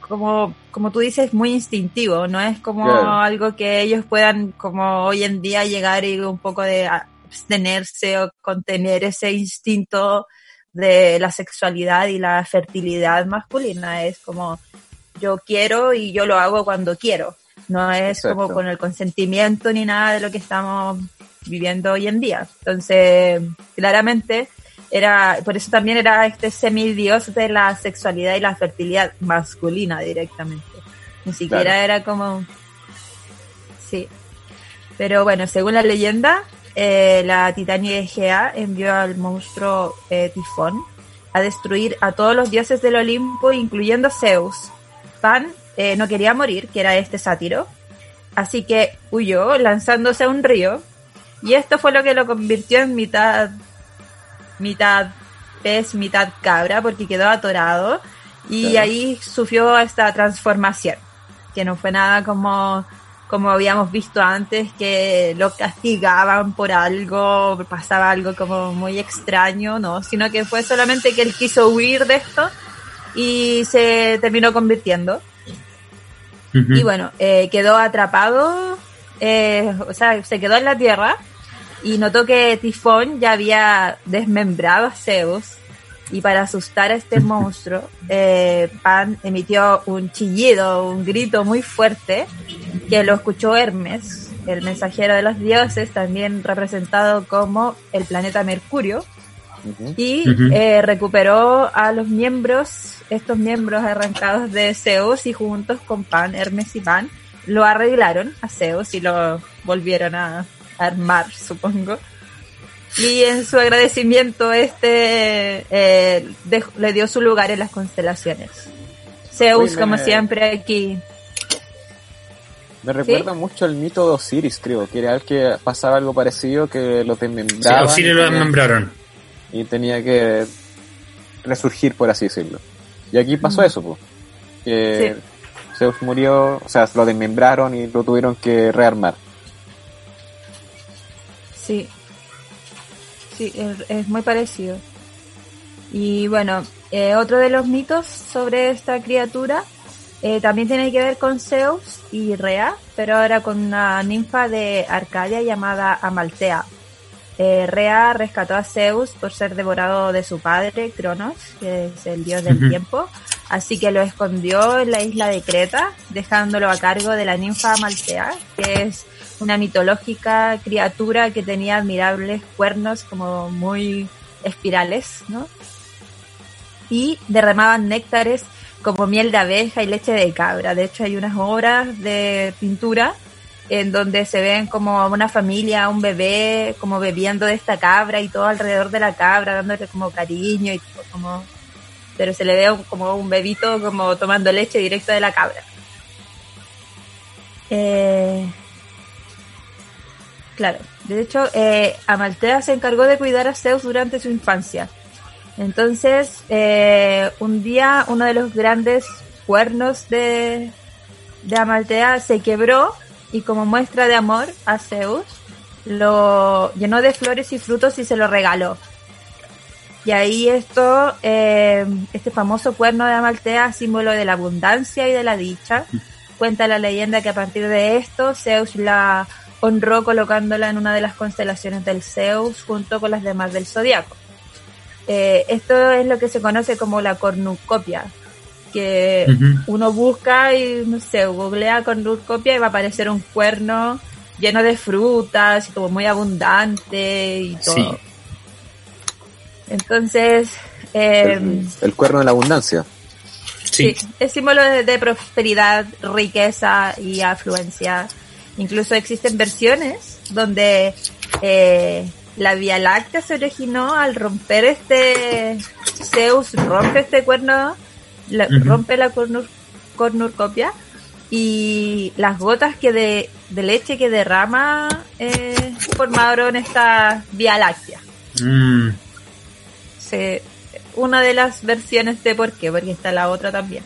como como tú dices muy instintivo, no es como Claro. algo que ellos puedan como hoy en día llegar y un poco de abstenerse o contener ese instinto de la sexualidad y la fertilidad masculina, es como yo quiero y yo lo hago cuando quiero. No es Exacto. como con el consentimiento ni nada de lo que estamos viviendo hoy en día. Entonces, claramente, era, por eso también era este semidios de la sexualidad y la fertilidad masculina directamente. Ni siquiera Claro. era como, sí. Pero bueno, según la leyenda, eh, la Titania Egea envió al monstruo eh, Tifón a destruir a todos los dioses del Olimpo, incluyendo Zeus. Pan eh, no quería morir, que era este sátiro, así que huyó lanzándose a un río, y esto fue lo que lo convirtió en mitad, mitad pez, mitad cabra, porque quedó atorado. Y ahí sufrió esta transformación, que no fue nada como, como habíamos visto antes, que lo castigaban por algo, pasaba algo como muy extraño, no, sino que fue solamente que él quiso huir de esto y se terminó convirtiendo. Y bueno, eh, quedó atrapado, eh, o sea, se quedó en la tierra y notó que Tifón ya había desmembrado a Zeus. Y para asustar a este [LAUGHS] monstruo, eh, Pan emitió un chillido, un grito muy fuerte que lo escuchó Hermes, el mensajero de los dioses, también representado como el planeta Mercurio, y eh, recuperó a los miembros, estos miembros arrancados de Zeus y juntos con Pan, Hermes y Pan, lo arreglaron a Zeus y lo volvieron a armar, supongo. Y en su agradecimiento este eh, le dio su lugar en las constelaciones. Zeus, como siempre, aquí. Me recuerda mucho el mito de Osiris, creo, que era que pasaba algo parecido, que lo desmembraron. Sí, Osiris lo desmembraron. Y tenía que resurgir, por así decirlo. Y aquí pasó mm. eso, pues. Que Zeus murió, o sea, lo desmembraron y lo tuvieron que rearmar. Sí, Sí, es, muy parecido. Y bueno, eh, otro de los mitos sobre esta criatura eh, también tiene que ver con Zeus y Rea, pero ahora con una ninfa de Arcadia llamada Amaltea. Eh, Rea rescató a Zeus por ser devorado de su padre, Cronos, que es el dios del tiempo, así que lo escondió en la isla de Creta, dejándolo a cargo de la ninfa Amaltea, que es una mitológica criatura que tenía admirables cuernos como muy espirales, ¿no? Y derramaban néctares como miel de abeja y leche de cabra. De hecho, hay unas obras de pintura en donde se ven como una familia, un bebé, como bebiendo de esta cabra y todo alrededor de la cabra, dándole como cariño y como, pero se le ve como un bebito como tomando leche directo de la cabra. Eh, Claro, de hecho, eh, Amaltea se encargó de cuidar a Zeus durante su infancia. Entonces, eh, un día uno de los grandes cuernos de, de Amaltea se quebró y como muestra de amor a Zeus, lo llenó de flores y frutos y se lo regaló. Y ahí esto, eh, este famoso cuerno de Amaltea, símbolo de la abundancia y de la dicha, cuenta la leyenda que a partir de esto Zeus la honró colocándola en una de las constelaciones del Zeus junto con las demás del zodiaco. Eh, esto es lo que se conoce como la cornucopia, que uno busca y no sé, googlea cornucopia y va a aparecer un cuerno lleno de frutas y como muy abundante y todo. Entonces, em, el, cuerno de la abundancia. Sí, es símbolo de prosperidad, riqueza y afluencia Incluso existen versiones donde eh, la Vía Láctea se originó al romper este Zeus rompe este cuerno, rompe la cornucopia y las gotas que de, leche que derrama eh, formaron esta Vía Láctea. Mm. una de las versiones de por qué, porque está la otra también.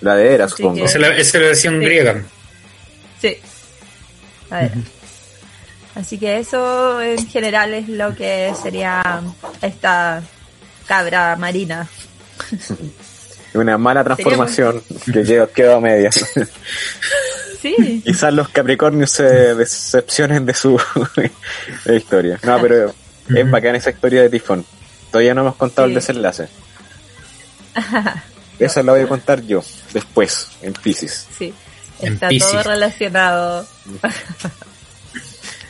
La de Era, supongo. Esa es la, versión griega. Sí. A ver. Así que eso en general es lo que sería esta cabra marina. [LAUGHS] Una mala transformación que quedó, a medias. Sí. [LAUGHS] Quizás los Capricornios se decepcionen de su [LAUGHS] historia. No, pero es bacán esa historia de Tifón. Todavía no hemos contado el desenlace. Esa la voy a contar yo, después, en Pisces. Sí. Está todo relacionado.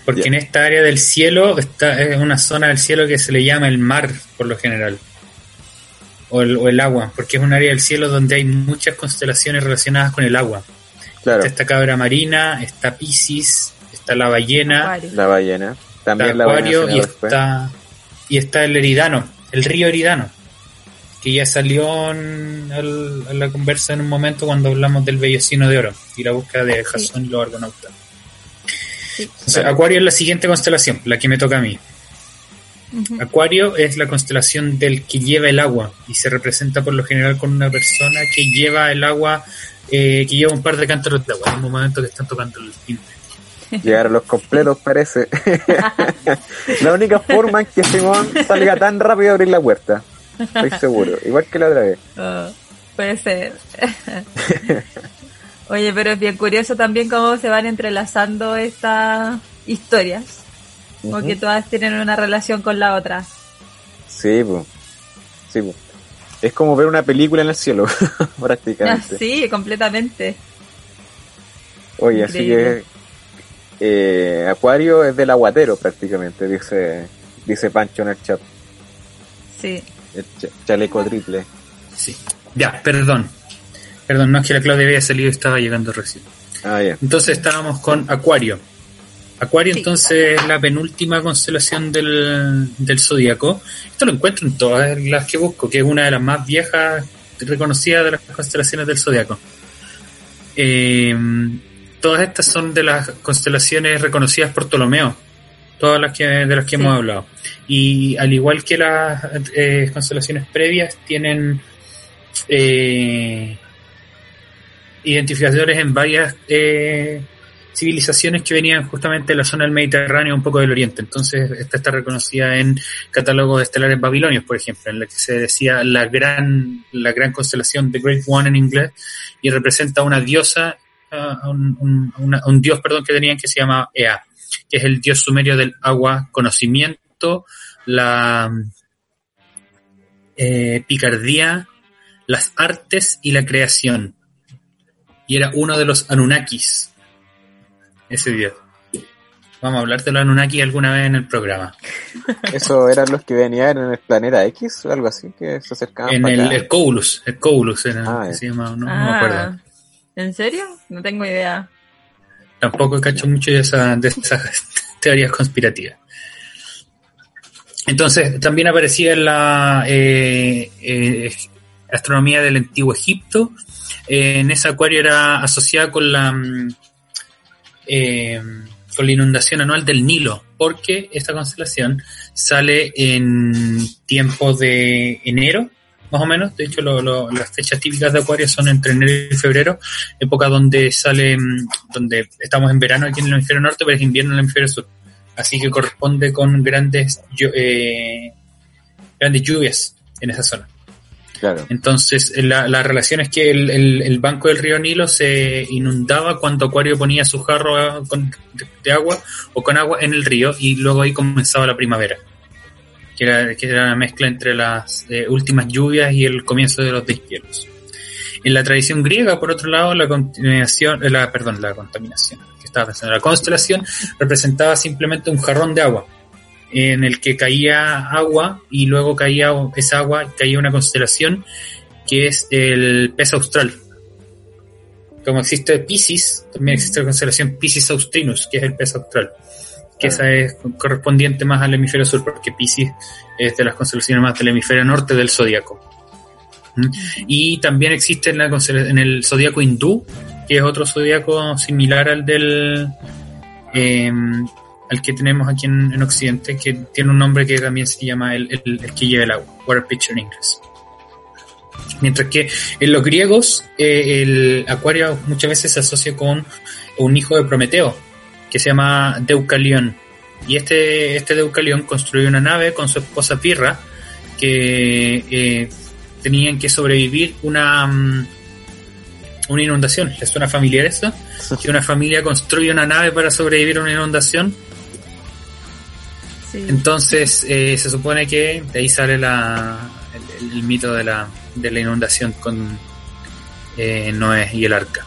Porque en esta área del cielo está, es una zona del cielo que se le llama el mar, por lo general. O el, agua, porque es un área del cielo donde hay muchas constelaciones relacionadas con el agua. Claro. Está esta cabra marina, está Pisces, está la ballena. La ballena. También la acuario y está, y está el Eridano, el río Eridano que ya salió en, la conversa en un momento cuando hablamos del vellocino de oro y la búsqueda de Jason y los argonautas. Acuario es la siguiente constelación, la que me toca a mí. Acuario es la constelación del que lleva el agua y se representa por lo general con una persona que lleva el agua, eh, que lleva un par de cántaros de agua en un momento que están tocando el timbre. Llegar a los completos parece. [LAUGHS] la única forma en que Simón salga tan rápido a abrir la puerta. Estoy seguro. Igual que la otra vez. Oh, puede ser. [LAUGHS] Oye, pero es bien curioso también cómo se van entrelazando estas historias. Porque todas tienen una relación con la otra. Sí, pues. Sí, pues. Es como ver una película en el cielo, [LAUGHS] prácticamente. [LAUGHS] sí, completamente. Oye, así que eh, Acuario es del aguatero prácticamente, dice dice Pancho en el chat. Sí. El chaleco triple. Sí. Ya, perdón. Perdón, no es que la Claudia había salido y estaba llegando recién. Ah, ya. Entonces estábamos con Acuario. Acuario entonces es la penúltima constelación del, del zodíaco. Esto lo encuentro en todas las que busco, que es una de las más viejas reconocidas de las constelaciones del zodíaco. Eh, todas estas son de las constelaciones reconocidas por Ptolomeo, todas las que de las que hemos hablado. Y al igual que las eh, constelaciones previas, tienen eh, identificadores en varias eh, civilizaciones que venían justamente de la zona del Mediterráneo, un poco del Oriente. Entonces, esta está reconocida en catálogos estelares babilonios, por ejemplo, en la que se decía la gran, la gran constelación, The Great One en inglés, y representa una diosa, un, un, dios, perdón, que tenían que se llama Ea, que es el dios sumerio del agua, conocimiento, la eh, picardía, las artes y la creación. Y era uno de los Anunnakis, ese dios. Vamos a hablar de los Anunnaki alguna vez en el programa. [LAUGHS] ¿Eso eran los que venían en el planeta X o algo así? Que se acercaban En el, el Coulus, el Coulus era, ah, se llama, no, me ah, acuerdo. ¿En serio? No tengo idea. Tampoco cacho mucho de, esa, de esas [LAUGHS] teorías conspirativas. Entonces, también aparecía en la eh, eh, astronomía del antiguo Egipto. Eh, en ese acuario era asociada con la mm, eh, con la inundación anual del Nilo, porque esta constelación sale en tiempo de enero, más o menos. De hecho, las fechas típicas de Acuario son entre enero y febrero, época donde sale, mm, donde estamos en verano aquí en el hemisferio norte, pero es invierno en el hemisferio sur. Así que corresponde con grandes, eh, grandes lluvias en esa zona. Entonces, la, relación es que el, banco del río Nilo se inundaba cuando Acuario ponía su jarro de, agua o con agua en el río y luego ahí comenzaba la primavera, que era, que era una mezcla entre las eh, últimas lluvias y el comienzo de los deshielos. En la tradición griega, por otro lado, la contaminación, la, perdón, la contaminación, que estaba pensando, la constelación representaba simplemente un jarrón de agua en el que caía agua y luego caía esa agua, caía una constelación que es el pez austral. Como existe Pisces, también existe la constelación Pisces Austrinus, que es el pez austral. Que esa es correspondiente más al hemisferio sur, porque Pisces es de las constelaciones más del hemisferio norte del zodiaco. ¿Mm? Y también existe en, la en el zodiaco hindú, que es otro zodiaco similar al del eh, el que tenemos aquí en, Occidente, que tiene un nombre que también se llama el, que lleva el agua, water pitcher en inglés. Mientras que en los griegos eh, el acuario muchas veces se asocia con un hijo de Prometeo, que se llama Deucalión. Y este, este Deucalión construyó una nave con su esposa Pirra, que eh, tenían que sobrevivir una, mm, una inundación. ¿Les suena familiar eso? Que una familia construye una nave para sobrevivir a una inundación entonces eh, se supone que de ahí sale la, el, mito de la, de la inundación con eh, Noé y el arca.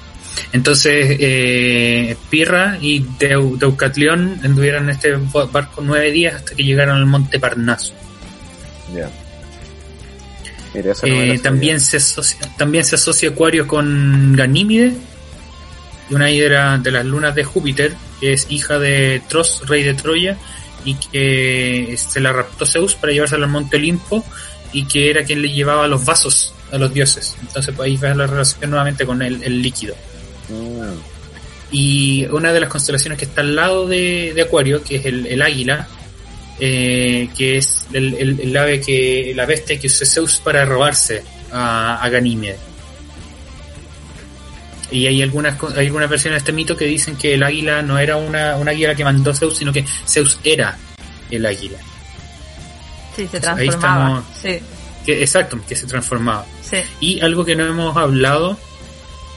Entonces eh, Pirra y Deucatlión anduvieron en este barco nueve días hasta que llegaron al monte Parnaso. también, se asocia, también se asocia Acuario con Ganímide, una hidra de las lunas de Júpiter, que es hija de Tros, rey de Troya, y que se la raptó Zeus para llevársela al monte Olimpo y que era quien le llevaba los vasos a los dioses. Entonces pues, ahí ves la relación nuevamente con el, líquido. Mm. Y una de las constelaciones que está al lado de, Acuario, que es el, águila, eh, que es el, ave que la bestia que usó Zeus para robarse a, a Ganímede. Y hay algunas, hay algunas versiones de este mito que dicen que el águila no era una, una águila que mandó Zeus, sino que Zeus era el águila. Sí, se transformaba. sí. Que, exacto, que se transformaba. Y algo que no hemos hablado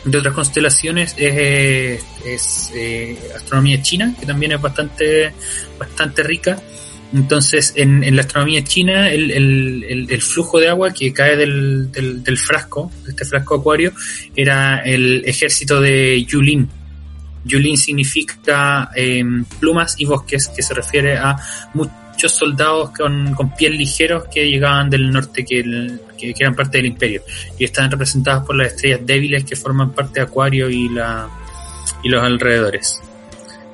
de otras constelaciones es, es eh, astronomía china, que también es bastante, bastante rica. Entonces, en, la astronomía china, el, flujo de agua que cae del, del, del, frasco, de este frasco acuario, era el ejército de Yulin. Yulin significa eh, plumas y bosques, que se refiere a muchos soldados con, con pies ligeros que llegaban del norte, que, eran parte del imperio, y están representadas por las estrellas débiles que forman parte de Acuario y, la, y los alrededores.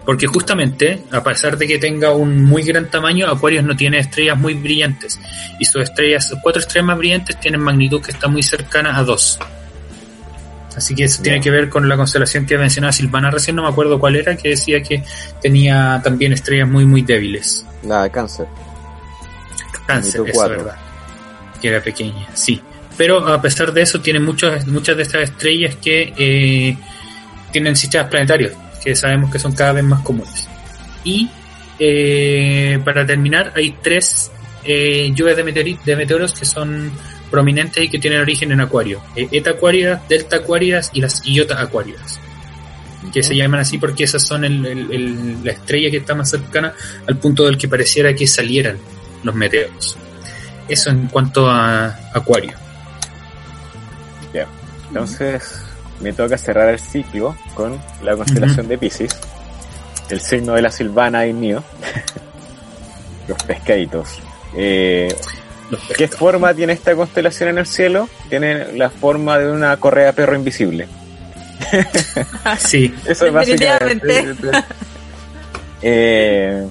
Porque justamente, a pesar de que tenga un muy gran tamaño, Aquarius no tiene estrellas muy brillantes. Y sus estrellas, sus cuatro estrellas más brillantes tienen magnitud que está muy cercana a dos. Así que eso tiene que ver con la constelación que mencionaba Silvana recién, no me acuerdo cuál era, que decía que tenía también estrellas muy, muy débiles. La de cáncer. Cáncer, es verdad. Que era pequeña, sí. Pero a pesar de eso, tiene muchas, muchas de estas estrellas que eh, tienen sistemas planetarios que sabemos que son cada vez más comunes. Y eh, para terminar, hay tres eh, lluvias de, de, meteoros que son prominentes y que tienen origen en Acuario. Eh, Eta Aquarias, Delta Aquarias y las Iota Aquarias. Que se llaman así porque esas son la estrella que está más cercana al punto del que pareciera que salieran los meteoros. Eso en cuanto a Acuario. Ya. Entonces, me toca cerrar el ciclo con la constelación de Pisces, el signo de la silvana y mío, [LAUGHS] los pescaditos. Eh, ¿Qué forma tiene esta constelación en el cielo? Tiene la forma de una correa perro invisible. [LAUGHS] sí, [LAUGHS] eso es básicamente. Eh,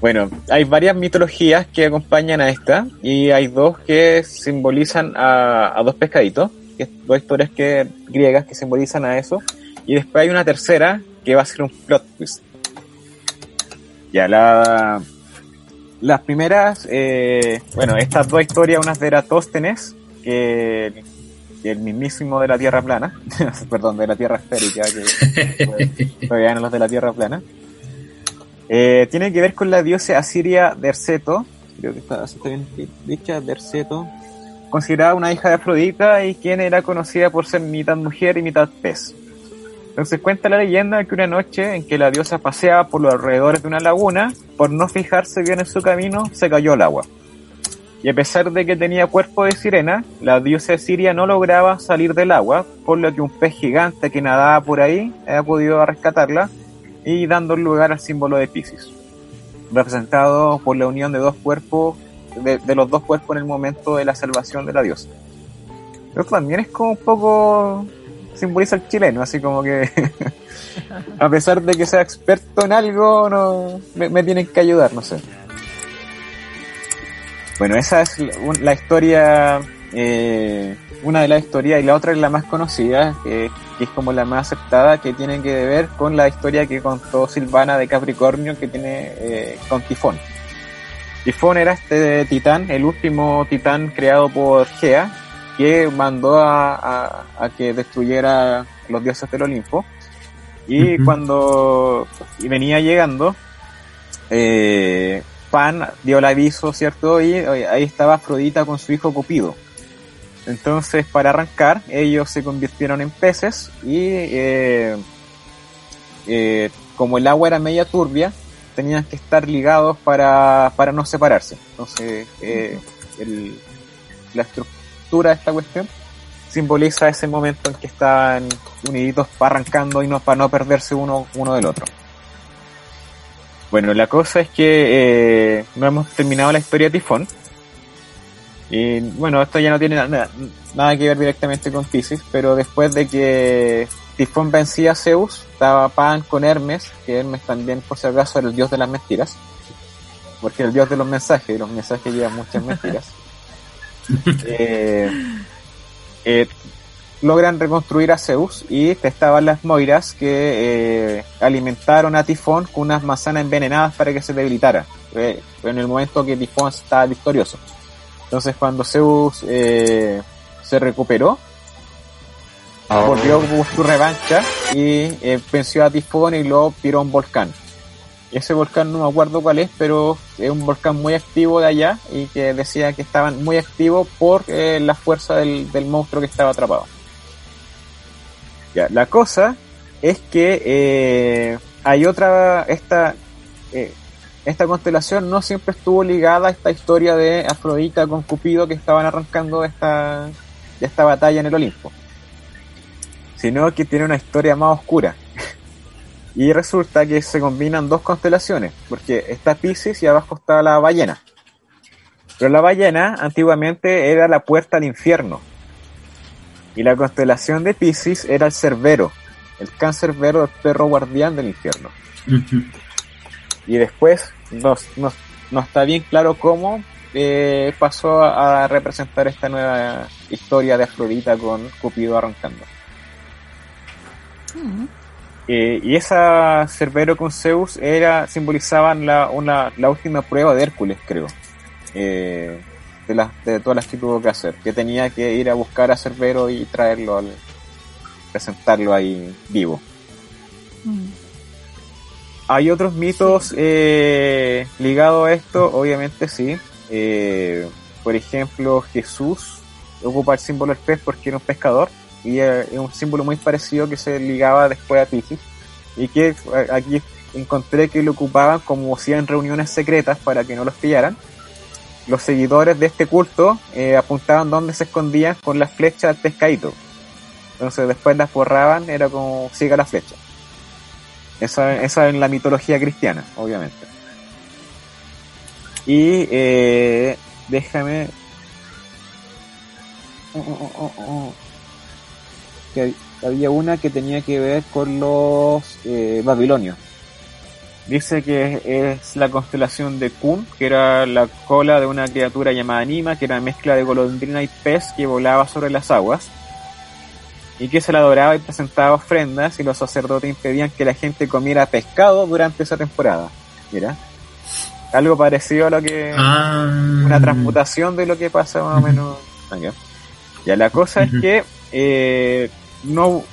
bueno, hay varias mitologías que acompañan a esta y hay dos que simbolizan a dos pescaditos dos historias que, griegas que simbolizan a eso. Y después hay una tercera que va a ser un plot twist. Ya, la, las primeras, eh, bueno, estas dos historias, unas de Eratóstenes, que, el mismísimo de la Tierra plana, [LAUGHS] perdón, de la Tierra esférica, que [LAUGHS] todavía no los de la Tierra plana, eh, tiene que ver con la diosa asiria Derceto, creo que está, está bien dicha, Derceto, considerada una hija de Afrodita y quien era conocida por ser mitad mujer y mitad pez. Entonces cuenta la leyenda que una noche en que la diosa paseaba por los alrededores de una laguna, por no fijarse bien en su camino, se cayó al agua. Y a pesar de que tenía cuerpo de sirena, la diosa Siria no lograba salir del agua, por lo que un pez gigante que nadaba por ahí ha podido rescatarla y dando lugar al símbolo de Pisces, representado por la unión de dos cuerpos de, los dos cuerpos en el momento de la salvación de la diosa. Pero también es como un poco simboliza chileno, así como que [LAUGHS] a pesar de que sea experto en algo, no me, tienen que ayudar, no sé. Bueno, esa es la, historia, eh, una de las historias y la otra es la más conocida, que es como la más aceptada, que tiene que ver con la historia que contó Silvana de Capricornio, que tiene eh, con Tifón. Tifón era este titán, el último titán creado por Gea, que mandó a, que destruyera los dioses del Olimpo. Y cuando venía llegando, eh, Pan dio el aviso, ¿cierto? Y ahí estaba Afrodita con su hijo Cupido. Entonces, para arrancar, ellos se convirtieron en peces y eh, eh, como el agua era media turbia, tenían que estar ligados para, para no separarse. Entonces, eh, el, la estructura de esta cuestión simboliza ese momento en que están uniditos arrancando y no para no perderse uno, uno del otro. Bueno, la cosa es que eh, no hemos terminado la historia de Tifón. Y bueno, esto ya no tiene nada, nada que ver directamente con Pisces, pero después de que Tifón vencía a Zeus, estaba Pan con Hermes, que Hermes también por si acaso era el dios de las mentiras, porque el dios de los mensajes, y los mensajes llevan muchas mentiras. [LAUGHS] Eh, eh, logran reconstruir a Zeus y estaban las Moiras que eh, alimentaron a Tifón con unas manzanas envenenadas para que se debilitara eh, en el momento que Tifón estaba victorioso. Entonces cuando Zeus eh, se recuperó, ah. volvió su revancha y venció a Tifón y lo tiró un volcán. Ese volcán no me acuerdo cuál es, pero es un volcán muy activo de allá y que decía que estaban muy activos por la fuerza del, del monstruo que estaba atrapado. La cosa es que eh, hay otra, esta, eh, esta constelación no siempre estuvo ligada a esta historia de Afrodita con Cupido que estaban arrancando esta, esta batalla en el Olimpo, sino que tiene una historia más oscura. [LAUGHS] y resulta que se combinan dos constelaciones, porque está Pisces y abajo está la ballena. Pero la ballena antiguamente era la puerta al infierno, y la constelación de Pisces era el Cerbero, el cancerbero, el perro guardián del infierno. Y después no, no, está bien claro cómo eh, pasó a, representar esta nueva historia de Afrodita con Cupido arrancando. Mm. Eh, y esa Cerbero con Zeus era simbolizaban la, una, la última prueba de Hércules, creo. Eh, de, las, de todas las que tuvo que hacer, que tenía que ir a buscar a Cerbero y traerlo al presentarlo ahí vivo. Mm. Hay otros mitos eh, ligados a esto, obviamente sí. Eh, por ejemplo, Jesús ocupa el símbolo del pez porque era un pescador y es un símbolo muy parecido que se ligaba después a Pisces y que aquí encontré que lo ocupaban como si en reuniones secretas para que no los pillaran los seguidores de este culto eh, apuntaban donde se escondían con las flechas del pescadito. Entonces después las borraban, era como siga la flecha. Esa, esa es la mitología cristiana, obviamente. Y eh, déjame... Oh, oh, oh, que había una que tenía que ver con los eh, babilonios Dice que es la constelación de Kun, que era la cola de una criatura llamada Anima, que era mezcla de golondrina y pez que volaba sobre las aguas, y que se la adoraba y presentaba ofrendas, y los sacerdotes impedían que la gente comiera pescado durante esa temporada. Mira, algo parecido a lo que. Ah. Una transmutación de lo que pasa más o menos. Ya, la cosa es que eh, no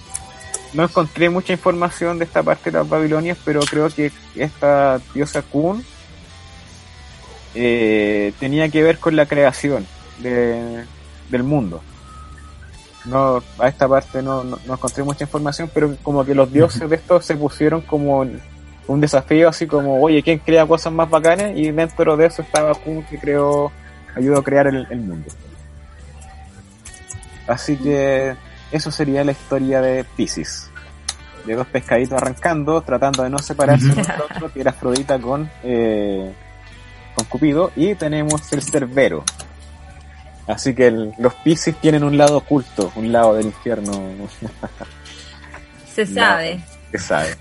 no encontré mucha información de esta parte de las Babilonias, pero creo que esta diosa Kun eh, tenía que ver con la creación del mundo. No, a esta parte no, no, encontré mucha información, pero como que los dioses de esto se pusieron como un desafío, así como, oye, ¿quién crea cosas más bacanas? Y dentro de eso estaba Kun que creó, ayudó a crear el, el mundo. Así que eso sería la historia de Pisces. De dos pescaditos arrancando, tratando de no separarse uno del otro, que era Afrodita con, eh, con Cupido. Y tenemos el Cerbero. Así que los Pisces tienen un lado oculto, un lado del infierno. [LAUGHS] Se sabe. se sabe.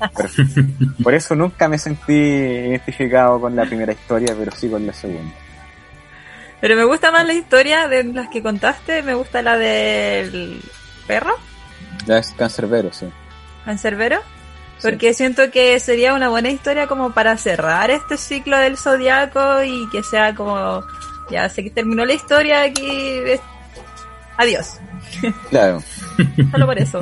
por eso nunca me sentí identificado con la primera historia, pero sí con la segunda. Pero me gusta más la historia de las que contaste, me gusta la del perro. Ya es cancerbero, sí. ¿Cancerbero? Porque siento que sería una buena historia como para cerrar este ciclo del zodiaco y que sea como, ya sé que terminó la historia aquí, adiós. [LAUGHS] Claro. Solo por eso.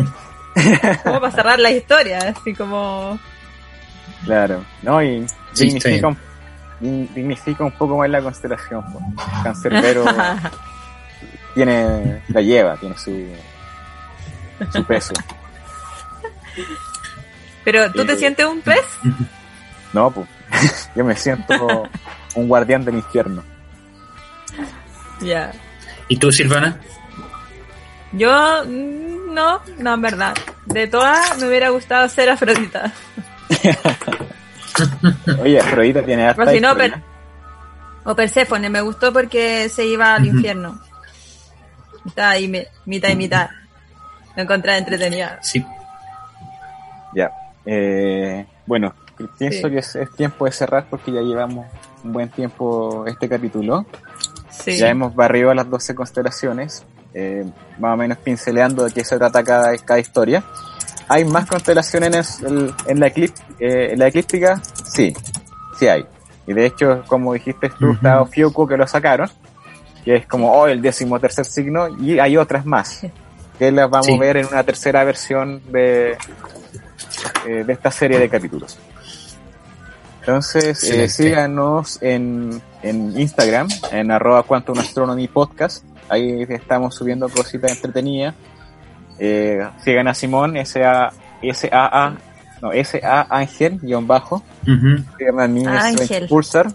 como para cerrar la historia, así como... Claro, no, y significa, un, significa un poco más la constelación. Cancerbero [LAUGHS] tiene, la lleva, tiene su su peso. Pero, ¿tú te sientes un pez? No, pues. [LAUGHS] Yo me siento un guardián del infierno. Ya. ¿Y tú, Silvana? Yo, mm, no, no, en verdad. De todas, me hubiera gustado ser Afrodita. [LAUGHS] Oye, Afrodita tiene hasta. Si no, o Perséfone, me gustó porque se iba al infierno. Mitad y, mitad y mitad. Lo encontré entretenida. Sí. Ya. Eh, bueno, pienso que es, tiempo de cerrar porque ya llevamos un buen tiempo este capítulo. Sí. Ya hemos barrido a las 12 constelaciones. eh, más o menos pinceleando de qué se trata cada, cada historia. ¿Hay más constelaciones en, en la, eclip, eh, en la eclíptica? Sí, sí hay. Y de hecho, como dijiste tú, está Ofiuco que lo sacaron, que es como oh, el décimo tercer signo, y hay otras más, que las vamos a ver en una tercera versión de, eh, de esta serie de capítulos. Entonces, eh, síganos en, en Instagram, en arroba Quantum Astronomy Podcast. Ahí estamos subiendo cositas entretenidas. Eh, sigan a Simón, S-A-A, S-A-A, no, S-A Ángel, guion bajo. Síganme a mí, Ángel. Pulsar.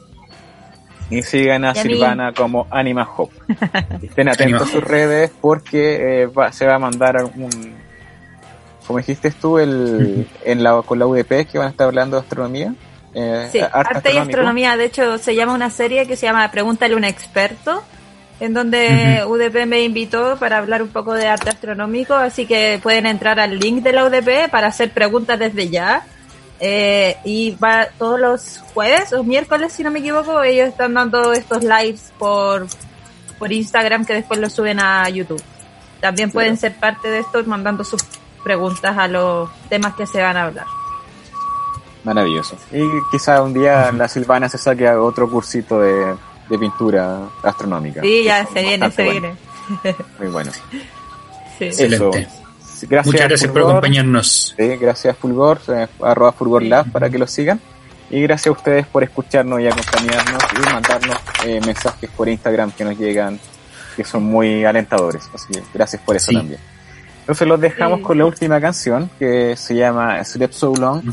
Y sigan a Silvana como Anima Hope. [LAUGHS] Estén atentos a sus redes porque eh, se va a mandar un, como dijiste tú, el, en la, con la UDP que van a estar hablando de astronomía. Eh, sí, arte, y astronomía. De hecho, se llama una serie que se llama Pregúntale a un experto, en donde UDP me invitó para hablar un poco de arte astronómico, así que pueden entrar al link de la UDP para hacer preguntas desde ya. Eh, y va todos los jueves o miércoles, si no me equivoco, ellos están dando estos lives por, por Instagram que después los suben a YouTube. También pueden ser parte de esto mandando sus preguntas a los temas que se van a hablar. Maravilloso. Y quizá un día la Silvana se saque otro cursito de, pintura astronómica. Sí, ya se viene, se viene. Muy bueno. Excelente. Gracias, Muchas gracias por acompañarnos. Sí, gracias Fulgor, eh, arroba Fulgor Lab para que lo sigan. Y gracias a ustedes por escucharnos y acompañarnos y mandarnos eh, mensajes por Instagram que nos llegan, que son muy alentadores. Así que gracias por eso también. Entonces los dejamos con la última canción que se llama Sleep So Long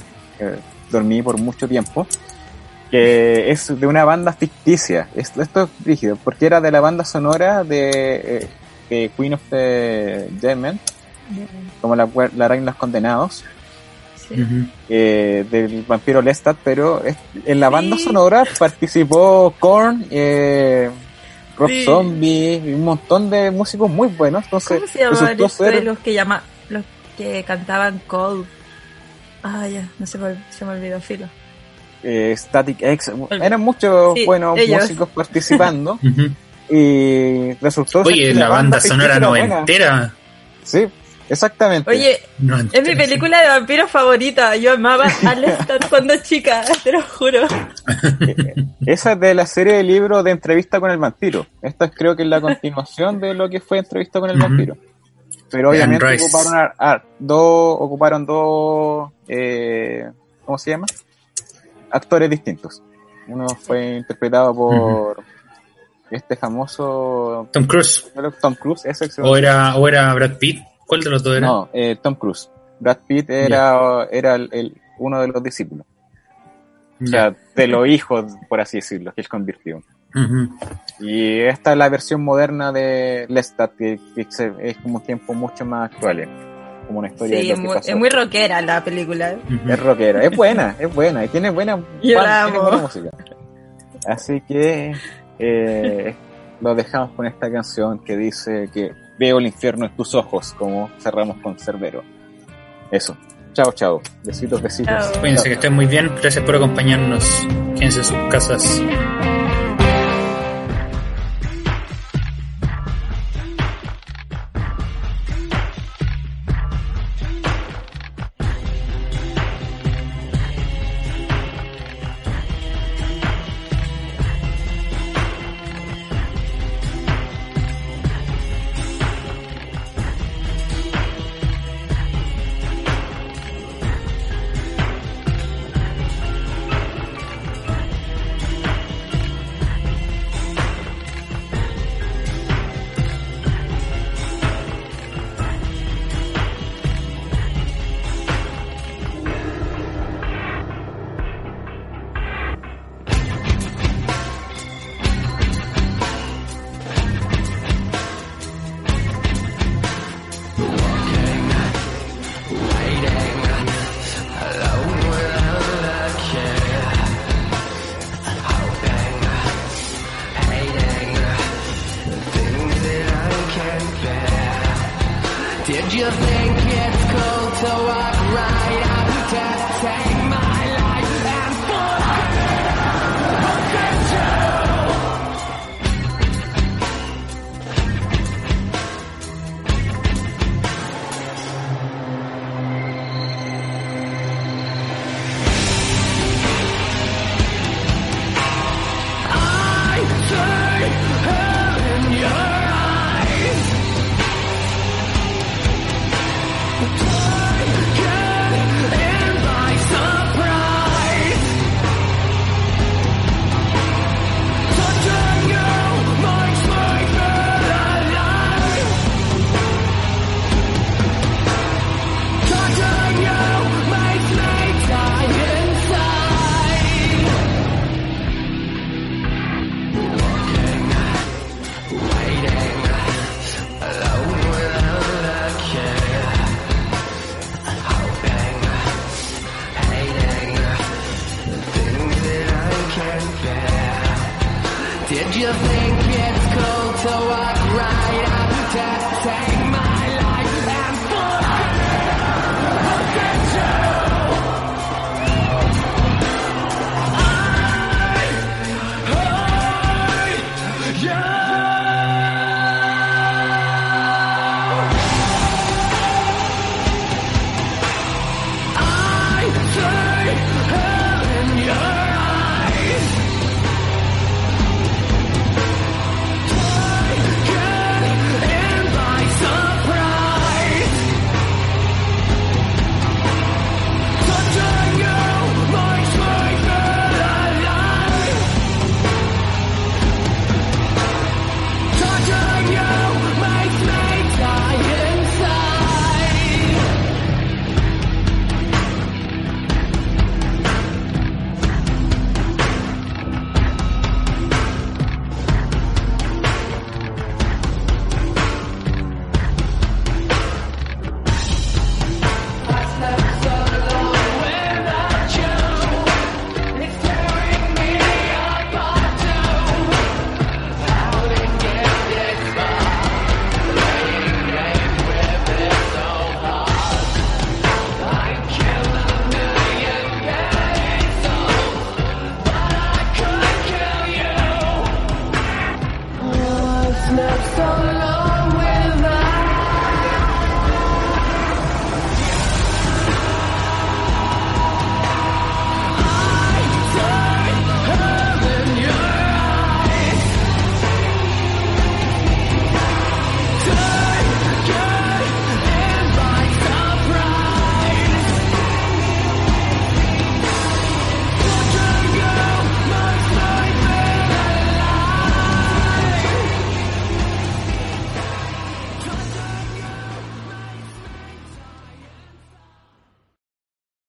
dormí por mucho tiempo, que es de una banda ficticia. Esto, esto es rígido, porque era de la banda sonora de eh, Queen of the Dead como la, la Reina de los Condenados. Eh, del vampiro Lestat, pero en la banda sonora participó Korn, eh, Rob Zombie y un montón de músicos muy buenos. Entonces, ¿Cómo se llamaban los que llama, los que cantaban Cold? Ah, ya, no se me, se me olvidó, filo. Eh, Static X, eran muchos buenos músicos participando [LAUGHS] y resultó Oye, la, banda, sonora noventera. Sí, exactamente. Oye, es mi película de vampiros favorita. Yo amaba a Lestat cuando chica, [LAUGHS] te lo juro. [LAUGHS] Esa es de la serie de libros de entrevista con el vampiro. Esta creo que es la continuación de lo que fue entrevista con el vampiro. Pero obviamente ocuparon, dos, ocuparon dos, eh, ¿cómo se llama? Actores distintos. Uno fue interpretado por este famoso Tom Cruise. Tom Cruise, ese o era, o era Brad Pitt. ¿Cuál de los dos era? No, eh, Tom Cruise. Brad Pitt era, era el, uno de los discípulos. O sea, de los hijos, por así decirlo, que él convirtió. Y esta es la versión moderna de Lestat, que, es como tiempo mucho más actual. Como una historia sí, es, muy, es muy rockera la película. Es rockera, es buena, es buena, y tiene buena, música. Así que eh, [LAUGHS] lo dejamos con esta canción que dice que veo el infierno en tus ojos, como cerramos con Cerbero. Eso. Chao, chao. Besitos, besitos. Cuídense que estén muy bien. Gracias por acompañarnos. Quédense en sus casas.